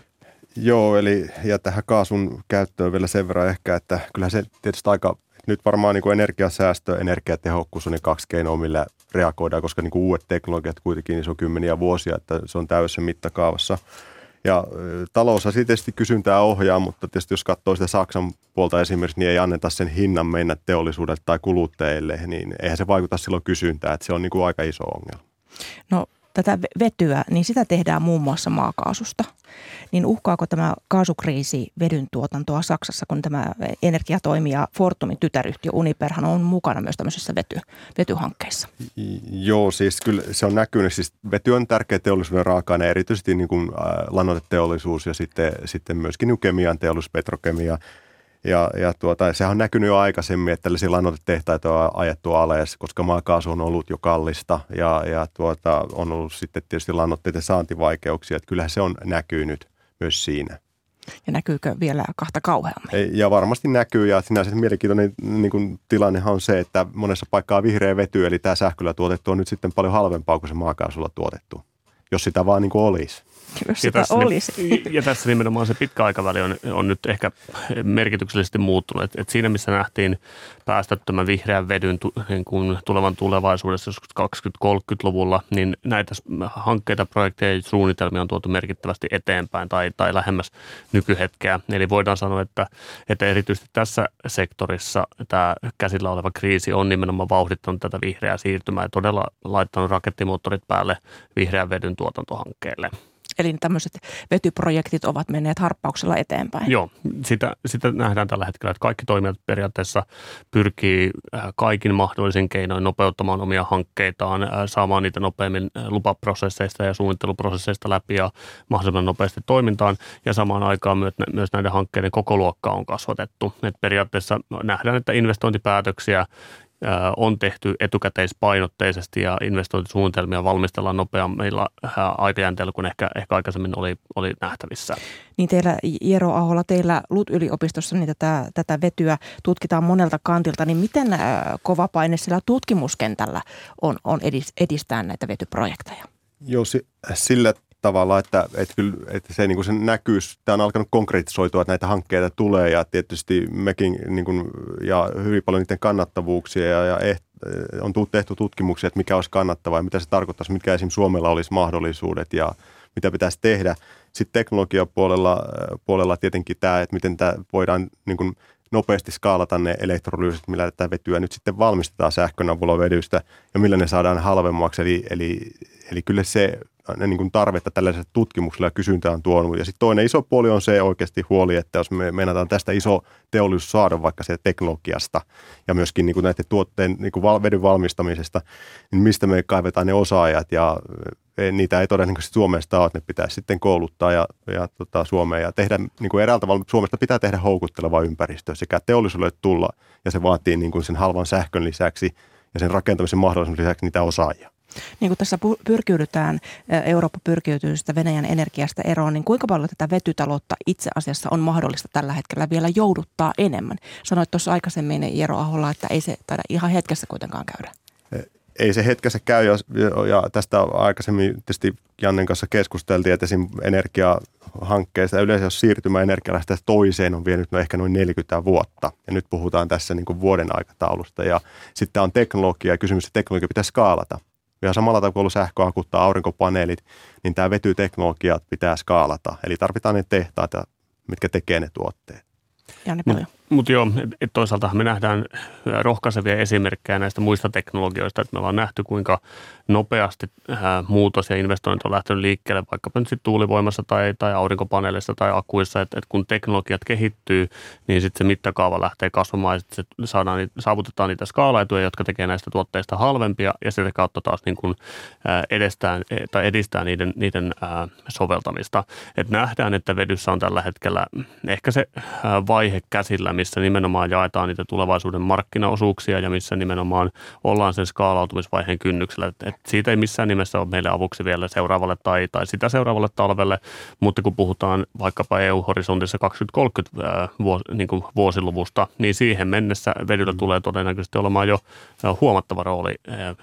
Speaker 7: Joo, eli ja tähän kaasun käyttöön vielä sen verran ehkä, että kyllähän se tietysti aika, nyt varmaan niin kuin energiasäästö, energiatehokkuus on ne kaksi keinoa, millä reagoidaan, koska niin kuin uudet teknologiat kuitenkin niin se on kymmeniä vuosia, että se on täydessä mittakaavassa. Ja talous tietysti kysyntää ohjaa, mutta tietysti jos katsoo sitä Saksan puolta esimerkiksi, niin ei anneta sen hinnan mennä teollisuudelle tai kuluttajille, niin eihän se vaikuta silloin kysyntään, että se on niin kuin aika iso ongelma.
Speaker 2: No tätä vetyä, niin sitä tehdään muun muassa maakaasusta. Niin uhkaako tämä kaasukriisi vedyn tuotantoa Saksassa, kun tämä energiatoimija Fortumin tytäryhtiö Uniperhan on mukana myös tämmöisissä vety, vetyhankkeissa?
Speaker 7: Joo, siis kyllä se on näkynyt. Siis vety on tärkeä teollisuuden raaka-aine, erityisesti niin kuin, lannoiteteollisuus ja sitten, sitten myöskin niin kemian teollisuus, petrokemia – ja, ja tuota, sehän on näkynyt jo aikaisemmin, että tällaisia lannoitetehtaita on ajettu alas, koska maakaasu on ollut jo kallista ja, ja tuota, on ollut sitten tietysti lannoitteiden saantivaikeuksia. Että kyllähän se on näkynyt myös siinä.
Speaker 2: Ja näkyykö vielä kahta kauheammin?
Speaker 7: Ja varmasti näkyy ja sinänsä mielenkiintoinen niin kuin, tilannehan on se, että monessa paikkaa vihreä vety, eli tämä sähköllä tuotettu on nyt sitten paljon halvempaa kuin se maakaasulla tuotettu, jos sitä vaan niin kuin olisi
Speaker 2: jos ja tässä, olisi.
Speaker 6: Ja tässä nimenomaan se pitkä aikaväli on, on nyt ehkä merkityksellisesti muuttunut. Et, et siinä, missä nähtiin päästöttömän vihreän vedyn tu, niin kuin tulevan tulevaisuudessa joskus 20-30-luvulla, niin näitä hankkeita, projekteja ja suunnitelmia on tuotu merkittävästi eteenpäin tai, tai lähemmäs nykyhetkeä. Eli voidaan sanoa, että, että erityisesti tässä sektorissa tämä käsillä oleva kriisi on nimenomaan vauhdittanut tätä vihreää siirtymää ja todella laittanut rakettimoottorit päälle vihreän vedyn tuotantohankkeelle.
Speaker 2: Eli tämmöiset vetyprojektit ovat menneet harppauksella eteenpäin.
Speaker 6: Joo, sitä, sitä nähdään tällä hetkellä, että kaikki toimijat periaatteessa pyrkii äh, kaikin mahdollisin keinoin nopeuttamaan omia hankkeitaan, äh, saamaan niitä nopeammin äh, lupaprosesseista ja suunnitteluprosesseista läpi ja mahdollisimman nopeasti toimintaan. Ja samaan aikaan myös näiden hankkeiden koko luokkaa on kasvatettu. Et periaatteessa nähdään, että investointipäätöksiä on tehty etukäteispainotteisesti ja investointisuunnitelmia valmistellaan nopeammilla aikajänteellä kuin ehkä, ehkä aikaisemmin oli, oli nähtävissä.
Speaker 2: Niin teillä Jero Ahola, teillä LUT-yliopistossa niin tätä, tätä vetyä tutkitaan monelta kantilta, niin miten kova paine sillä tutkimuskentällä on, on edistää näitä vetyprojekteja?
Speaker 7: Joo, sillä tavalla, että, että, kyllä, että se, niin kuin se näkyy, tämä on alkanut konkretisoitua, että näitä hankkeita tulee ja tietysti mekin niin kuin, ja hyvin paljon niiden kannattavuuksia ja, ja eh, on tehty tutkimuksia, että mikä olisi kannattavaa ja mitä se tarkoittaisi, mitkä esimerkiksi Suomella olisi mahdollisuudet ja mitä pitäisi tehdä. Sitten teknologiapuolella puolella tietenkin tämä, että miten tämä voidaan niin kuin nopeasti skaalata ne elektrolyysit, millä tätä vetyä nyt sitten valmistetaan sähkön avulla vedystä ja millä ne saadaan halvemmaksi. Eli, eli, eli kyllä se niin kuin tarvetta tällaiselle tutkimukselle ja kysyntää on tuonut. Ja sitten toinen iso puoli on se oikeasti huoli, että jos me meinataan tästä iso teollisuus saada vaikka se teknologiasta ja myöskin niin kuin näiden tuotteen niin kuin vedyn valmistamisesta, niin mistä me kaivetaan ne osaajat ja e, niitä ei todennäköisesti Suomesta ole, että ne pitäisi sitten kouluttaa ja, ja tota, Suomeen ja tehdä niin kuin eräältä tavalla, Suomesta pitää tehdä houkutteleva ympäristö sekä teollisuudelle tulla ja se vaatii niin kuin sen halvan sähkön lisäksi ja sen rakentamisen mahdollisuuden lisäksi niitä osaajia.
Speaker 2: Niin kuin tässä pyrkiydytään, Eurooppa pyrkiytyy sitä Venäjän energiasta eroon, niin kuinka paljon tätä vetytaloutta itse asiassa on mahdollista tällä hetkellä vielä jouduttaa enemmän? Sanoit tuossa aikaisemmin Jero Aholla, että ei se taida ihan hetkessä kuitenkaan käydä.
Speaker 7: Ei se hetkessä käy, ja, tästä aikaisemmin tietysti Jannen kanssa keskusteltiin, että esim. energiahankkeesta yleensä jos siirtymä energialähteestä toiseen on vienyt no ehkä noin 40 vuotta. Ja nyt puhutaan tässä niin kuin vuoden aikataulusta. Ja sitten on teknologia ja kysymys, että teknologia pitää skaalata. Ja samalla tavalla kuin sähköakut tai aurinkopaneelit, niin tämä vetyteknologiat pitää skaalata. Eli tarvitaan ne tehtaat, mitkä tekee ne tuotteet.
Speaker 2: Janne paljon.
Speaker 6: Mutta joo, et toisaalta me nähdään rohkaisevia esimerkkejä näistä muista teknologioista, että me ollaan nähty kuinka nopeasti muutos ja investoinnit on lähtenyt liikkeelle vaikkapa nyt tuulivoimassa tai, tai aurinkopaneeleissa tai akuissa, että, et kun teknologiat kehittyy, niin sitten se mittakaava lähtee kasvamaan ja sitten saadaan, saavutetaan niitä skaalaituja, jotka tekee näistä tuotteista halvempia ja sitä kautta taas niin kuin edestään, e, tai edistää niiden, niiden soveltamista. Et nähdään, että vedyssä on tällä hetkellä ehkä se vaihe käsillä, missä nimenomaan jaetaan niitä tulevaisuuden markkinaosuuksia ja missä nimenomaan ollaan sen skaalautumisvaiheen kynnyksellä. Et, et siitä ei missään nimessä ole meille avuksi vielä seuraavalle tai, tai sitä seuraavalle talvelle, mutta kun puhutaan vaikkapa EU-horisontissa 2030 ää, vuos, niin kuin vuosiluvusta, niin siihen mennessä vedyllä mm. tulee todennäköisesti olemaan jo huomattava rooli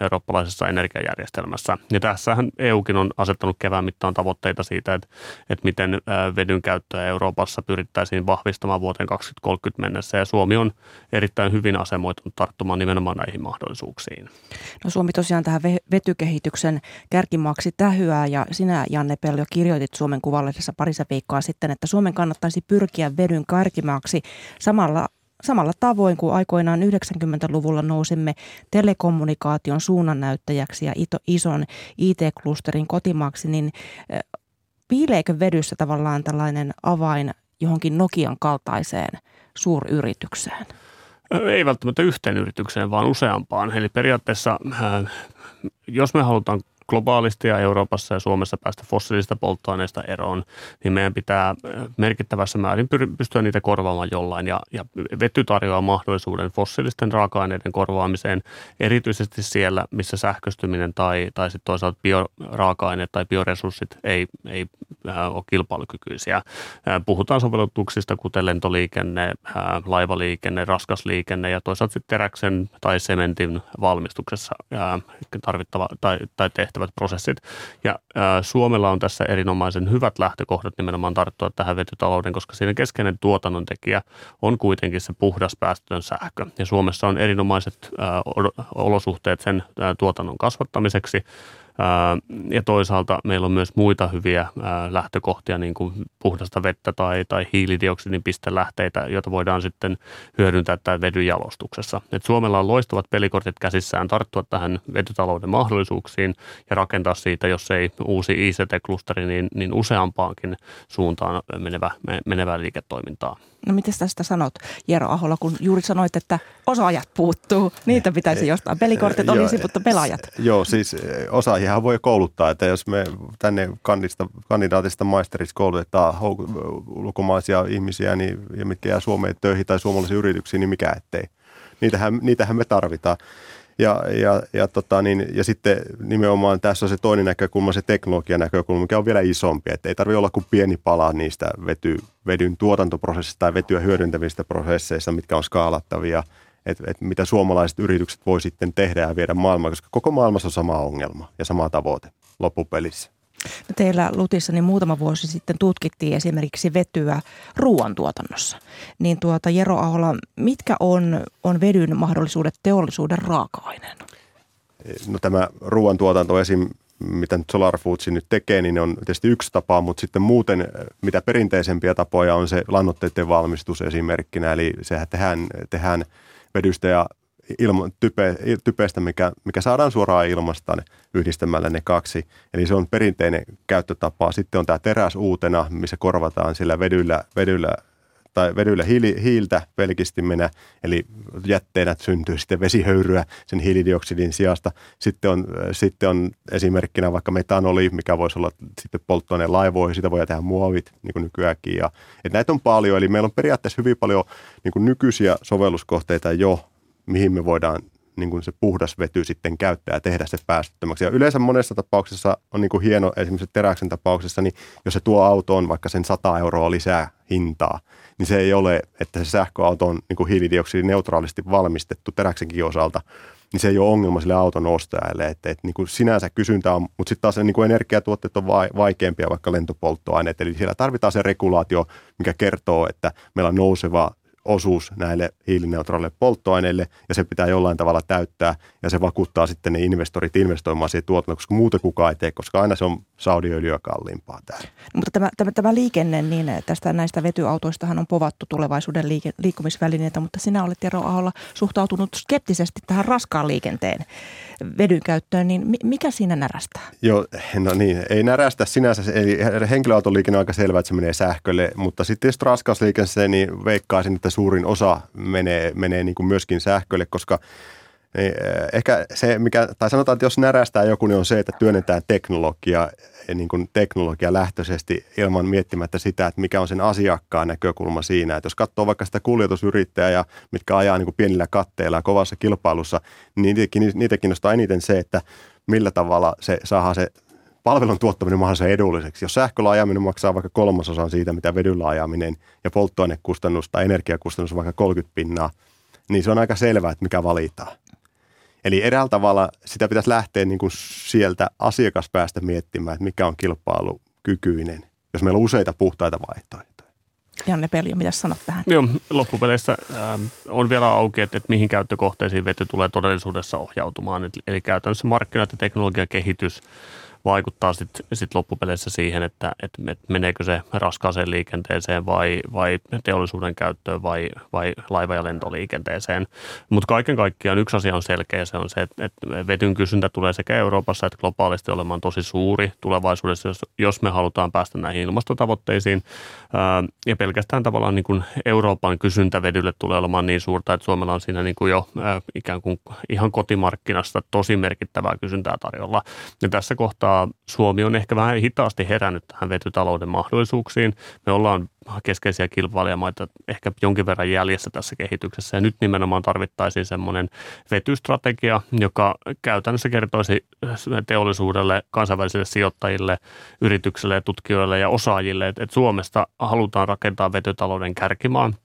Speaker 6: eurooppalaisessa energiajärjestelmässä. Ja tässähän EUkin on asettanut kevään mittaan tavoitteita siitä, että, että miten vedyn käyttöä Euroopassa pyrittäisiin vahvistamaan vuoteen 2030 mennessä. Ja Suomi on erittäin hyvin asemoitunut tarttumaan nimenomaan näihin mahdollisuuksiin.
Speaker 2: No Suomi tosiaan tähän vetykehityksen kärkimaaksi tähyää. Ja sinä Janne Peljo kirjoitit Suomen kuvallisessa parissa viikkoa sitten, että Suomen kannattaisi pyrkiä vedyn kärkimaaksi samalla Samalla tavoin kuin aikoinaan 90-luvulla nousimme telekommunikaation suunnannäyttäjäksi ja ison IT-klusterin kotimaaksi, niin piileekö vedyssä tavallaan tällainen avain johonkin Nokian kaltaiseen suuryritykseen?
Speaker 6: Ei välttämättä yhteen yritykseen, vaan useampaan. Eli periaatteessa, jos me halutaan globaalisti ja Euroopassa ja Suomessa päästä fossiilisista polttoaineista eroon, niin meidän pitää merkittävässä määrin pystyä niitä korvaamaan jollain. Ja, ja vety tarjoaa mahdollisuuden fossiilisten raaka-aineiden korvaamiseen, erityisesti siellä, missä sähköstyminen tai, tai sitten toisaalta bioraaka-aineet tai bioresurssit ei, ei ole kilpailukykyisiä. Puhutaan sovellutuksista, kuten lentoliikenne, laivaliikenne, raskasliikenne ja toisaalta sitten teräksen tai sementin valmistuksessa tarvittava tai, tai tehtävä tehtävät prosessit. Ja ää, Suomella on tässä erinomaisen hyvät lähtökohdat nimenomaan tarttua tähän vetytalouden, koska siinä keskeinen tuotannon tekijä on kuitenkin se puhdas päästötön sähkö. Ja Suomessa on erinomaiset ää, olosuhteet sen ää, tuotannon kasvattamiseksi. Ja toisaalta meillä on myös muita hyviä lähtökohtia, niin kuin puhdasta vettä tai, tai hiilidioksidin pistelähteitä, joita voidaan sitten hyödyntää tämän vedyn jalostuksessa. Et Suomella on loistavat pelikortit käsissään tarttua tähän vetytalouden mahdollisuuksiin ja rakentaa siitä, jos ei uusi ICT-klusteri, niin, niin useampaankin suuntaan menevä, menevää liiketoimintaa.
Speaker 2: No miten tästä sanot, Jero Ahola, kun juuri sanoit, että osaajat puuttuu, niitä pitäisi jostain. Pelikortit olisi, mutta pelaajat.
Speaker 7: Joo, siis osaajia voi kouluttaa, että jos me tänne kandista, kandidaatista maisteriksi koulutetaan ulkomaisia ihmisiä, niin, ja mitkä jää Suomeen töihin tai suomalaisiin yrityksiin, niin mikä ettei. Niitähän, niitähän me tarvitaan. Ja, ja, ja, tota, niin, ja sitten nimenomaan tässä on se toinen näkökulma, se teknologian näkökulma, mikä on vielä isompi. Että ei tarvitse olla kuin pieni pala niistä vety, vedyn tuotantoprosessista tai vetyä hyödyntävistä prosesseista, mitkä on skaalattavia, että et mitä suomalaiset yritykset voi sitten tehdä ja viedä maailmaan, koska koko maailmassa on sama ongelma ja sama tavoite loppupelissä.
Speaker 2: Teillä Lutissa niin muutama vuosi sitten tutkittiin esimerkiksi vetyä ruoantuotannossa. Niin tuota, Jero Ahola, mitkä on, on vedyn mahdollisuudet teollisuuden raaka-aineena?
Speaker 7: No tämä ruoantuotanto esim mitä nyt Solar Foods nyt tekee, niin on tietysti yksi tapa, mutta sitten muuten mitä perinteisempiä tapoja on se lannoitteiden valmistus esimerkkinä, eli sehän tehdään, tehdään vedystä ja ilma, type, typestä, mikä, mikä saadaan suoraan ilmasta yhdistämällä ne kaksi. Eli se on perinteinen käyttötapa. Sitten on tämä teräs uutena, missä korvataan sillä vedyllä, vedyllä tai vedyllä hiili, hiiltä pelkistimenä, eli jätteenä syntyy sitten vesihöyryä sen hiilidioksidin sijasta. Sitten on, sitten on esimerkkinä vaikka metanoli, mikä voisi olla sitten polttoaineen laivoihin, sitä voi tehdä muovit, niin kuin nykyäänkin. Ja, että näitä on paljon, eli meillä on periaatteessa hyvin paljon niin kuin nykyisiä sovelluskohteita jo, mihin me voidaan niin kuin se puhdas vety sitten käyttää ja tehdä se päästöttömäksi. Ja yleensä monessa tapauksessa on niin kuin hieno, esimerkiksi teräksen tapauksessa, niin jos se tuo autoon vaikka sen 100 euroa lisää hintaa, niin se ei ole, että se sähköauto on niin kuin hiilidioksidineutraalisti valmistettu teräksenkin osalta, niin se ei ole ongelma sille auton ostajalle. Että, että niin kuin sinänsä kysyntä on, mutta sitten taas niin kuin energiatuotteet on vaikeampia, vaikka lentopolttoaineet. Eli siellä tarvitaan se regulaatio, mikä kertoo, että meillä on nouseva osuus näille hiilineutraaleille polttoaineille ja se pitää jollain tavalla täyttää ja se vakuuttaa sitten ne investorit investoimaan siihen tuotantoon, koska muuta kukaan ei tee, koska aina se on Saudi-öljyä kalliimpaa täällä.
Speaker 2: No, mutta tämä, tämä, tämä liikenne, niin tästä näistä vetyautoistahan on povattu tulevaisuuden liike, liikkumisvälineitä, mutta sinä olet Tero Aholla suhtautunut skeptisesti tähän raskaan liikenteen vedyn käyttöön, niin mikä siinä närästää?
Speaker 7: Joo, no niin, ei närästä sinänsä, eli henkilöautoliikenne on aika selvä, että se menee sähkölle, mutta sitten jos raskas liikenne, niin veikkaisin, että suurin osa menee, menee niin kuin myöskin sähkölle, koska niin, eh, ehkä se, mikä, tai sanotaan, että jos närästää joku, niin on se, että työnnetään teknologia, eh, niin kuin teknologia lähtöisesti ilman miettimättä sitä, että mikä on sen asiakkaan näkökulma siinä. Että jos katsoo vaikka sitä kuljetusyrittäjää, mitkä ajaa niin kuin pienillä katteilla ja kovassa kilpailussa, niin niitäkin, niitä kiinnostaa eniten se, että millä tavalla se saadaan se palvelun tuottaminen mahdollisimman edulliseksi. Jos sähköllä ajaminen maksaa vaikka kolmasosan siitä, mitä vedyllä ajaminen ja polttoainekustannus tai energiakustannus vaikka 30 pinnaa, niin se on aika selvää, että mikä valitaan. Eli eräällä tavalla sitä pitäisi lähteä niin kuin sieltä asiakaspäästä miettimään, että mikä on kilpailukykyinen, jos meillä on useita puhtaita vaihtoehtoja.
Speaker 2: Janne Peljo, mitä sanot tähän?
Speaker 6: Joo, loppupeleissä äh, on vielä auki, että, että mihin käyttökohteisiin vety tulee todellisuudessa ohjautumaan. Eli, eli käytännössä markkinat ja teknologiakehitys kehitys vaikuttaa sitten sit loppupeleissä siihen, että, että meneekö se raskaaseen liikenteeseen vai, vai teollisuuden käyttöön vai, vai laiva- ja lentoliikenteeseen. Mutta kaiken kaikkiaan yksi asia on selkeä, se on se, että, että vetyn kysyntä tulee sekä Euroopassa että globaalisti olemaan tosi suuri tulevaisuudessa, jos, jos me halutaan päästä näihin ilmastotavoitteisiin. ja pelkästään tavallaan niin kuin Euroopan kysyntä vedylle tulee olemaan niin suurta, että Suomella on siinä niin kuin jo ikään kuin ihan kotimarkkinasta tosi merkittävää kysyntää tarjolla. Ja tässä kohtaa Suomi on ehkä vähän hitaasti herännyt tähän vetytalouden mahdollisuuksiin. Me ollaan keskeisiä kilpailijamaita ehkä jonkin verran jäljessä tässä kehityksessä. Ja nyt nimenomaan tarvittaisiin semmoinen vetystrategia, joka käytännössä kertoisi teollisuudelle, kansainvälisille sijoittajille, yrityksille, tutkijoille ja osaajille, että Suomesta halutaan rakentaa vetytalouden kärkimaan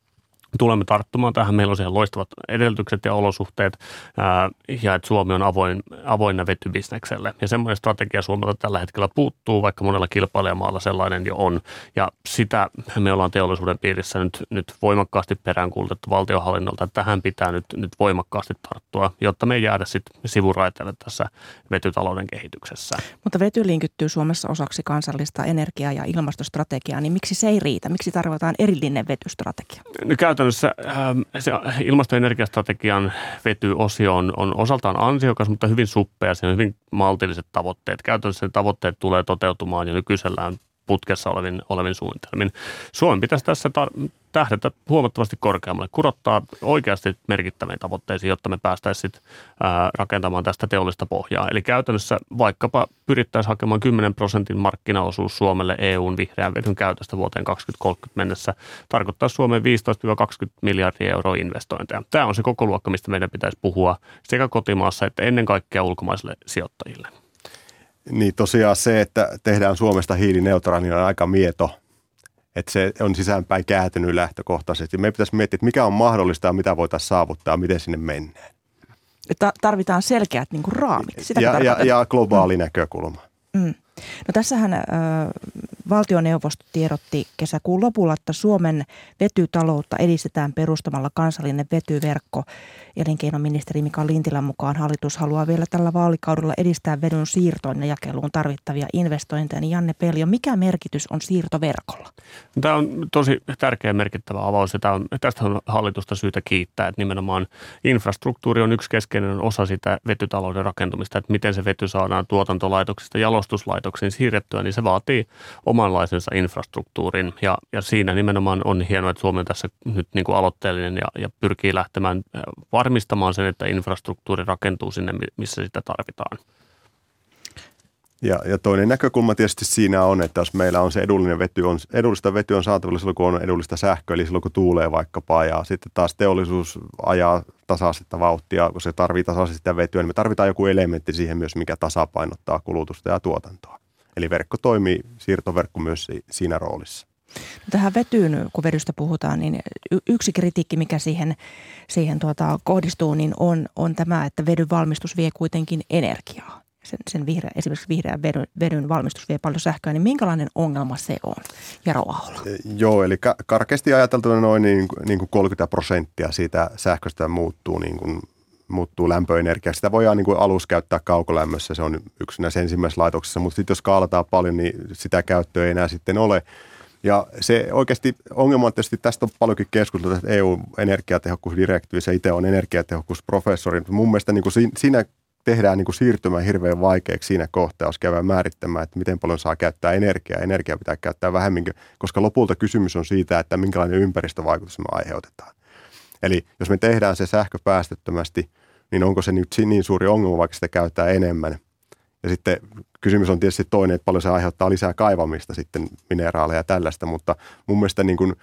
Speaker 6: tulemme tarttumaan tähän. Meillä on siellä loistavat edellytykset ja olosuhteet ää, ja että Suomi on avoin, avoinna vetybisnekselle. Ja semmoinen strategia Suomelta tällä hetkellä puuttuu, vaikka monella kilpailijamaalla sellainen jo on. Ja sitä me ollaan teollisuuden piirissä nyt, nyt voimakkaasti peräänkuulutettu valtiohallinnolta, että tähän pitää nyt, nyt voimakkaasti tarttua, jotta me ei jäädä sitten sivuraiteelle tässä vetytalouden kehityksessä.
Speaker 2: Mutta vety linkittyy Suomessa osaksi kansallista energia- ja ilmastostrategiaa, niin miksi se ei riitä? Miksi tarvitaan erillinen vetystrategia?
Speaker 6: No, käytännössä ähm, se ilmasto- ja energiastrategian vetyosio on, on osaltaan ansiokas, mutta hyvin suppea. Siinä on hyvin maltilliset tavoitteet. Käytännössä ne tavoitteet tulee toteutumaan jo nykyisellään putkessa olevin, olevin suunnitelmin. Suomen pitäisi tässä tar- tähdätä huomattavasti korkeammalle, kurottaa oikeasti merkittäviin tavoitteisiin, jotta me päästäisiin rakentamaan tästä teollista pohjaa. Eli käytännössä vaikkapa pyrittäisiin hakemaan 10 prosentin markkinaosuus Suomelle EUn vihreän vedyn käytöstä vuoteen 2030 mennessä, tarkoittaa Suomen 15-20 miljardia euroa investointeja. Tämä on se koko luokka, mistä meidän pitäisi puhua sekä kotimaassa että ennen kaikkea ulkomaisille sijoittajille.
Speaker 7: Niin tosiaan se, että tehdään Suomesta hiilineutraali on aika mieto. Että se on sisäänpäin kääntynyt lähtökohtaisesti. Me pitäisi miettiä, että mikä on mahdollista ja mitä voitaisiin saavuttaa, miten sinne mennään.
Speaker 2: Tarvitaan selkeät niin raamit.
Speaker 7: Sitä ja, ja, ja globaali mm. näkökulma.
Speaker 2: Mm. No tässähän äh, valtioneuvosto tiedotti kesäkuun lopulla, että Suomen vetytaloutta edistetään perustamalla kansallinen vetyverkko. Elinkeinoministeri Mika Lintilän mukaan hallitus haluaa vielä tällä vaalikaudella edistää vedyn siirtoon ja jakeluun tarvittavia investointeja. Niin Janne Pelio, mikä merkitys on siirtoverkolla?
Speaker 6: Tämä on tosi tärkeä merkittävä avaus ja on, tästä on hallitusta syytä kiittää, että nimenomaan infrastruktuuri on yksi keskeinen osa sitä vetytalouden rakentumista, että miten se vety saadaan tuotantolaitoksista jalostuslaitoksiin siirrettyä, niin se vaatii omanlaisensa infrastruktuurin ja, ja siinä nimenomaan on hienoa, että Suomi on tässä nyt niin kuin aloitteellinen ja, ja pyrkii lähtemään varmistamaan sen, että infrastruktuuri rakentuu sinne, missä sitä tarvitaan.
Speaker 7: Ja, ja toinen näkökulma tietysti siinä on, että jos meillä on se edullinen vety, on, edullista vety on saatavilla silloin, kun on edullista sähköä, eli silloin, kun tuulee vaikkapa, ja sitten taas teollisuus ajaa tasaista vauhtia, kun se tarvitsee tasaista vetyä, niin me tarvitaan joku elementti siihen myös, mikä tasapainottaa kulutusta ja tuotantoa. Eli verkko toimii, siirtoverkko myös siinä roolissa.
Speaker 2: No tähän vetyyn, kun vedystä puhutaan, niin yksi kritiikki, mikä siihen, siihen tuota, kohdistuu, niin on, on tämä, että vedyn valmistus vie kuitenkin energiaa. Sen, sen vihreä, esimerkiksi vihreän vedyn, vedyn valmistus vie paljon sähköä, niin minkälainen ongelma se on, Jaro Ahola?
Speaker 7: E, joo, eli karkeasti ajateltuna noin niin, niin kuin 30 prosenttia siitä sähköstä muuttuu niin kuin muuttuu lämpöenergiaksi. Sitä voidaan niin kuin alus käyttää kaukolämmössä, se on yksi näissä ensimmäisissä laitoksissa, mutta sitten jos kaalataan paljon, niin sitä käyttöä ei enää sitten ole. Ja se oikeasti ongelma on tietysti, tästä on paljonkin keskusteltu, että EU-energiatehokkuusdirektiivissä itse on energiatehokkuusprofessori. Mun mielestä niin kuin siinä tehdään niin kuin siirtymä hirveän vaikeaksi siinä kohtaa, jos käydään määrittämään, että miten paljon saa käyttää energiaa. Energiaa pitää käyttää vähemmän, koska lopulta kysymys on siitä, että minkälainen ympäristövaikutus me aiheutetaan. Eli jos me tehdään se sähkö päästöttömästi, niin onko se nyt niin suuri ongelma, vaikka sitä käyttää enemmän. Ja sitten kysymys on tietysti toinen, että paljon se aiheuttaa lisää kaivamista sitten mineraaleja ja tällaista, mutta mun mielestä niin kuin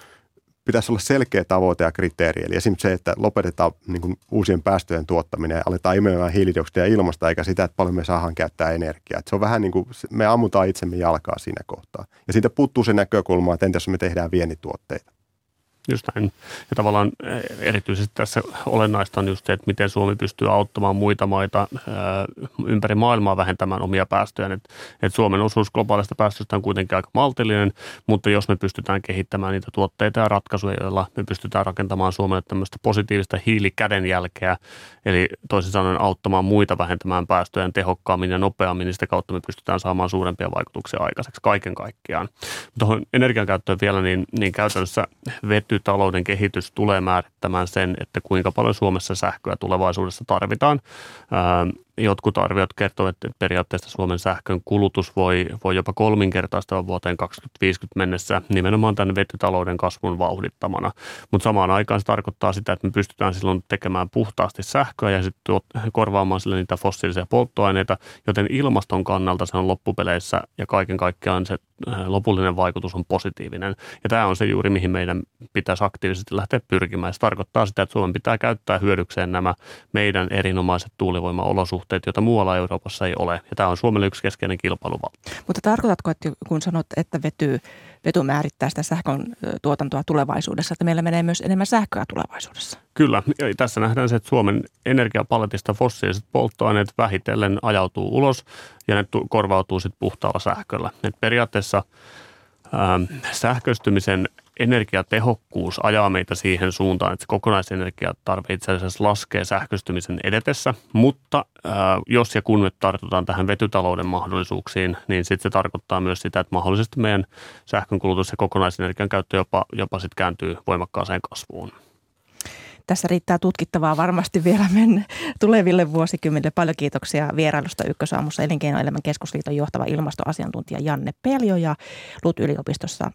Speaker 7: pitäisi olla selkeä tavoite ja kriteeri. Eli esimerkiksi se, että lopetetaan niin kuin uusien päästöjen tuottaminen ja aletaan imemään hiilidioksidia ilmasta, eikä sitä, että paljon me saadaan käyttää energiaa. Että se on vähän niin kuin, me ammutaan itsemme jalkaa siinä kohtaa. Ja siitä puuttuu se näkökulma, että entäs me tehdään vienituotteita.
Speaker 6: Just näin. Ja tavallaan eh, erityisesti tässä olennaista on just se, että miten Suomi pystyy auttamaan muita maita eh, ympäri maailmaa vähentämään omia päästöjä. Et, et Suomen osuus globaalista päästöstä on kuitenkin aika maltillinen, mutta jos me pystytään kehittämään niitä tuotteita ja ratkaisuja, joilla me pystytään rakentamaan Suomelle tämmöistä positiivista hiilikädenjälkeä, eli toisin sanoen auttamaan muita vähentämään päästöjä tehokkaammin ja nopeammin, niin sitä kautta me pystytään saamaan suurempia vaikutuksia aikaiseksi kaiken kaikkiaan. Tuohon energiankäyttöön vielä, niin, niin käytännössä vety talouden kehitys tulee määrittämään sen, että kuinka paljon Suomessa sähköä tulevaisuudessa tarvitaan. Jotkut arviot kertovat, että periaatteessa Suomen sähkön kulutus voi, voi jopa kolminkertaistaa vuoteen 2050 mennessä nimenomaan tämän vetytalouden kasvun vauhdittamana. Mutta samaan aikaan se tarkoittaa sitä, että me pystytään silloin tekemään puhtaasti sähköä ja sitten korvaamaan sille niitä fossiilisia polttoaineita, joten ilmaston kannalta se on loppupeleissä ja kaiken kaikkiaan se lopullinen vaikutus on positiivinen. Ja tämä on se juuri, mihin meidän pitäisi aktiivisesti lähteä pyrkimään. Se tarkoittaa sitä, että Suomen pitää käyttää hyödykseen nämä meidän erinomaiset tuulivoimaolosuhteet olosuhteet, joita muualla Euroopassa ei ole. Ja tämä on Suomelle yksi keskeinen kilpailuvaltti.
Speaker 2: Mutta tarkoitatko, että kun sanot, että vety, vety määrittää sitä sähkön tuotantoa tulevaisuudessa, että meillä menee myös enemmän sähköä tulevaisuudessa?
Speaker 6: Kyllä. Ja tässä nähdään se, että Suomen energiapaletista fossiiliset polttoaineet vähitellen ajautuu ulos ja ne korvautuu sitten puhtaalla sähköllä. Et periaatteessa sähköistymisen energiatehokkuus ajaa meitä siihen suuntaan, että se kokonaisenergiatarve itse asiassa laskee sähköstymisen edetessä, mutta ää, jos ja kun me tartutaan tähän vetytalouden mahdollisuuksiin, niin sitten se tarkoittaa myös sitä, että mahdollisesti meidän sähkönkulutus ja kokonaisenergian käyttö jopa, jopa sitten kääntyy voimakkaaseen kasvuun.
Speaker 2: Tässä riittää tutkittavaa varmasti vielä mennä tuleville vuosikymmenille. Paljon kiitoksia vierailusta Ykkösaamussa Elinkeinoelämän keskusliiton johtava ilmastoasiantuntija Janne Peljo ja LUT-yliopistossa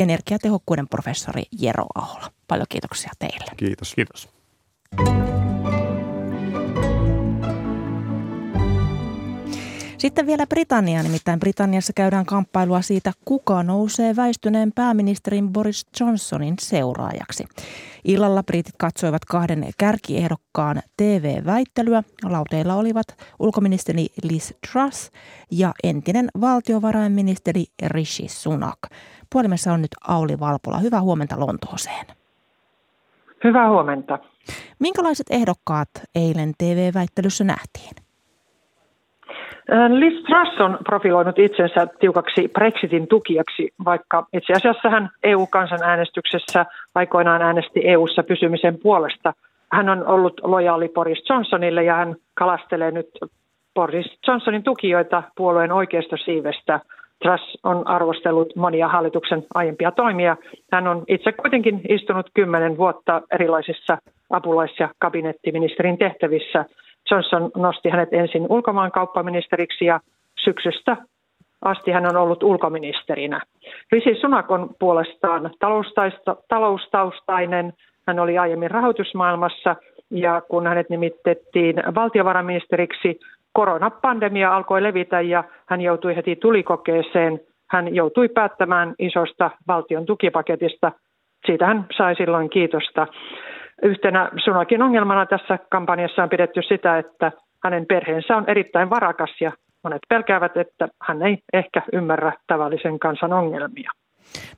Speaker 2: energiatehokkuuden professori Jero Ahola. Paljon kiitoksia teille.
Speaker 7: Kiitos.
Speaker 6: Kiitos.
Speaker 2: Sitten vielä Britannia, nimittäin Britanniassa käydään kamppailua siitä, kuka nousee väistyneen pääministerin Boris Johnsonin seuraajaksi. Illalla britit katsoivat kahden kärkiehdokkaan TV-väittelyä. Lauteilla olivat ulkoministeri Liz Truss ja entinen valtiovarainministeri Rishi Sunak. Puhelimessa on nyt Auli Valpola. Hyvää huomenta Lontooseen.
Speaker 8: Hyvää huomenta.
Speaker 2: Minkälaiset ehdokkaat eilen TV-väittelyssä nähtiin?
Speaker 8: Liz Truss on profiloinut itsensä tiukaksi Brexitin tukijaksi, vaikka itse asiassa hän EU-kansanäänestyksessä aikoinaan äänesti EU-ssa pysymisen puolesta. Hän on ollut lojaali Boris Johnsonille ja hän kalastelee nyt Boris Johnsonin tukijoita puolueen oikeistosiivestä. Truss on arvostellut monia hallituksen aiempia toimia. Hän on itse kuitenkin istunut kymmenen vuotta erilaisissa apulais- ja kabinettiministerin tehtävissä – Johnson nosti hänet ensin ulkomaankauppaministeriksi ja syksystä asti hän on ollut ulkoministerinä. Rishi Sunak on puolestaan taloustaustainen. Hän oli aiemmin rahoitusmaailmassa ja kun hänet nimitettiin valtiovarainministeriksi, koronapandemia alkoi levitä ja hän joutui heti tulikokeeseen. Hän joutui päättämään isosta valtion tukipaketista. Siitä hän sai silloin kiitosta. Yhtenä Sunakin ongelmana tässä kampanjassa on pidetty sitä, että hänen perheensä on erittäin varakas ja monet pelkäävät, että hän ei ehkä ymmärrä tavallisen kansan ongelmia.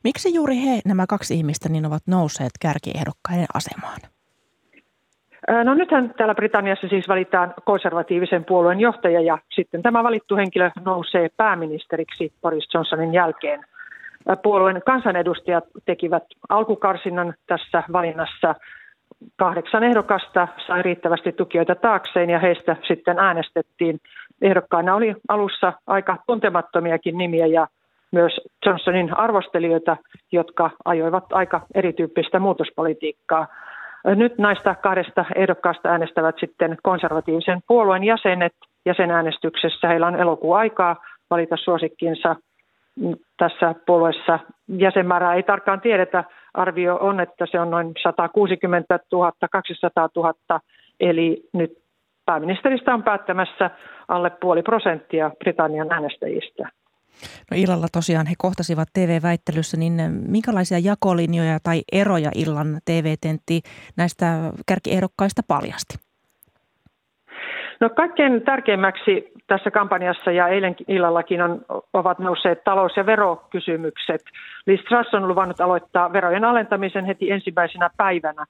Speaker 2: Miksi juuri he, nämä kaksi ihmistä, niin ovat nousseet kärkiehdokkaiden asemaan?
Speaker 8: No nythän täällä Britanniassa siis valitaan konservatiivisen puolueen johtaja ja sitten tämä valittu henkilö nousee pääministeriksi Boris Johnsonin jälkeen. Puolueen kansanedustajat tekivät alkukarsinnan tässä valinnassa kahdeksan ehdokasta sai riittävästi tukijoita taakseen ja heistä sitten äänestettiin. Ehdokkaina oli alussa aika tuntemattomiakin nimiä ja myös Johnsonin arvostelijoita, jotka ajoivat aika erityyppistä muutospolitiikkaa. Nyt näistä kahdesta ehdokkaasta äänestävät sitten konservatiivisen puolueen jäsenet jäsenäänestyksessä. Heillä on elokuun aikaa valita suosikkinsa tässä puolueessa. Jäsenmäärää ei tarkkaan tiedetä, arvio on, että se on noin 160 000, 200 000, eli nyt pääministeristä on päättämässä alle puoli prosenttia Britannian äänestäjistä.
Speaker 2: No illalla tosiaan he kohtasivat TV-väittelyssä, niin minkälaisia jakolinjoja tai eroja illan TV-tentti näistä kärkiehdokkaista paljasti?
Speaker 8: No kaikkein tärkeimmäksi tässä kampanjassa ja eilen illallakin on, ovat nousseet talous- ja verokysymykset. Liz Truss on luvannut aloittaa verojen alentamisen heti ensimmäisenä päivänä.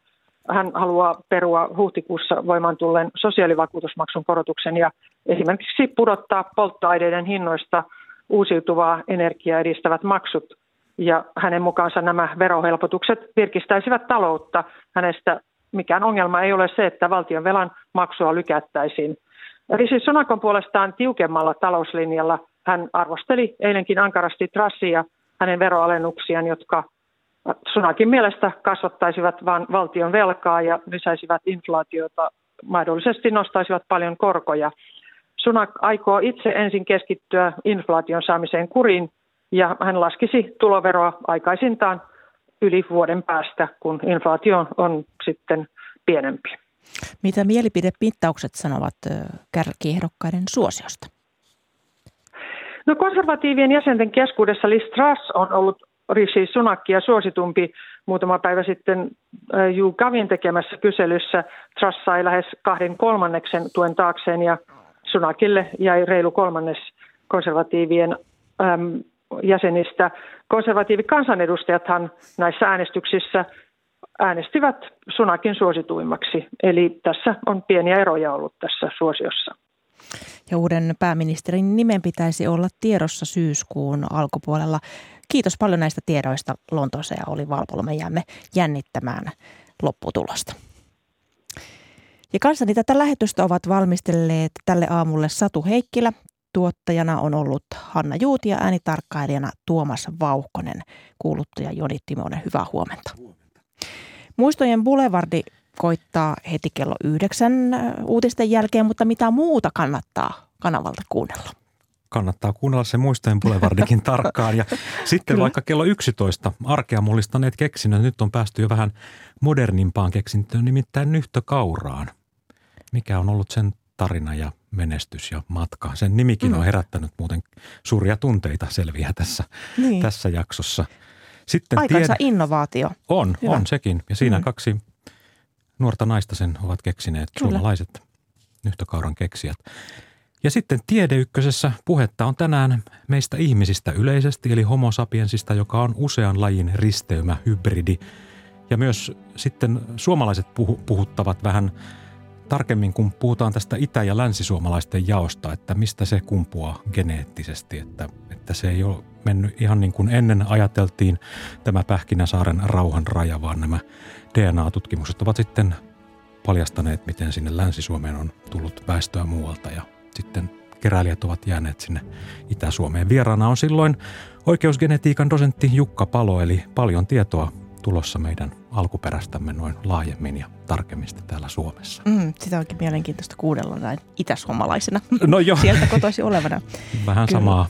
Speaker 8: Hän haluaa perua huhtikuussa voimaan tulleen sosiaalivakuutusmaksun korotuksen ja esimerkiksi pudottaa polttoaineiden hinnoista uusiutuvaa energiaa edistävät maksut. Ja hänen mukaansa nämä verohelpotukset virkistäisivät taloutta. Hänestä mikään ongelma ei ole se, että valtion velan maksua lykättäisiin. Rishi Sunakon puolestaan tiukemmalla talouslinjalla hän arvosteli eilenkin ankarasti Trassia hänen veroalennuksiaan, jotka Sunakin mielestä kasvattaisivat vain valtion velkaa ja lisäisivät inflaatiota, mahdollisesti nostaisivat paljon korkoja. Sunak aikoo itse ensin keskittyä inflaation saamiseen kuriin ja hän laskisi tuloveroa aikaisintaan yli vuoden päästä, kun inflaatio on sitten pienempi.
Speaker 2: Mitä mielipidemittaukset sanovat kärkiehdokkaiden suosiosta?
Speaker 8: No konservatiivien jäsenten keskuudessa Liz Truss on ollut Rishi Sunakia suositumpi muutama päivä sitten Ju Gavin tekemässä kyselyssä. Truss sai lähes kahden kolmanneksen tuen taakseen ja Sunakille jäi reilu kolmannes konservatiivien äm, jäsenistä. Konservatiivikansanedustajathan näissä äänestyksissä äänestivät Sunakin suosituimmaksi. Eli tässä on pieniä eroja ollut tässä suosiossa.
Speaker 2: Ja uuden pääministerin nimen pitäisi olla tiedossa syyskuun alkupuolella. Kiitos paljon näistä tiedoista Lontoossa ja oli Valpolo. Me jäämme jännittämään lopputulosta. Ja kanssani tätä lähetystä ovat valmistelleet tälle aamulle Satu Heikkilä, Tuottajana on ollut Hanna Juuti ja äänitarkkailijana Tuomas Vauhkonen. Kuuluttaja Joni Timonen, hyvää huomenta. huomenta. Muistojen Boulevardi koittaa heti kello yhdeksän äh, uutisten jälkeen, mutta mitä muuta kannattaa kanavalta kuunnella?
Speaker 9: Kannattaa kuunnella se Muistojen Boulevardikin [LAUGHS] tarkkaan. Ja sitten Kyllä. vaikka kello 11 arkea mullistaneet keksinnöt, nyt on päästy jo vähän modernimpaan keksintöön, nimittäin nyhtökauraan. Mikä on ollut sen tarina ja menestys ja matka. Sen nimikin mm. on herättänyt muuten suuria tunteita selviä tässä, niin. tässä jaksossa.
Speaker 2: Sitten Aikansa tied... innovaatio.
Speaker 9: On, Hyvä. on sekin. Ja siinä mm. kaksi nuorta naista sen ovat keksineet, Kyllä. suomalaiset nyhtökauran keksijät. Ja sitten Tiedeykkösessä puhetta on tänään meistä ihmisistä yleisesti, eli homo sapiensista, joka on usean lajin risteymä, hybridi. Ja myös sitten suomalaiset puhu, puhuttavat vähän tarkemmin, kun puhutaan tästä itä- ja länsisuomalaisten jaosta, että mistä se kumpuaa geneettisesti, että, että se ei ole mennyt ihan niin kuin ennen ajateltiin tämä Pähkinäsaaren rauhan raja, vaan nämä DNA-tutkimukset ovat sitten paljastaneet, miten sinne Länsi-Suomeen on tullut väestöä muualta ja sitten keräilijät ovat jääneet sinne Itä-Suomeen. Vieraana on silloin oikeusgenetiikan dosentti Jukka Palo, eli paljon tietoa tulossa meidän alkuperästämme noin laajemmin ja tarkemmin täällä Suomessa.
Speaker 2: Mm, sitä onkin mielenkiintoista kuudella näin itäsuomalaisena.
Speaker 9: No joo. [LAUGHS]
Speaker 2: Sieltä kotoisin olevana.
Speaker 9: Vähän Kyllä. samaa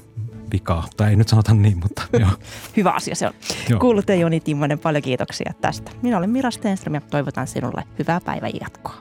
Speaker 9: vikaa, tai ei nyt sanota niin, mutta [LAUGHS] joo.
Speaker 2: Hyvä asia se on. Joo. Kuulutte Joni Timmonen, paljon kiitoksia tästä. Minä olen Mira Stenström ja toivotan sinulle hyvää päivän jatkoa.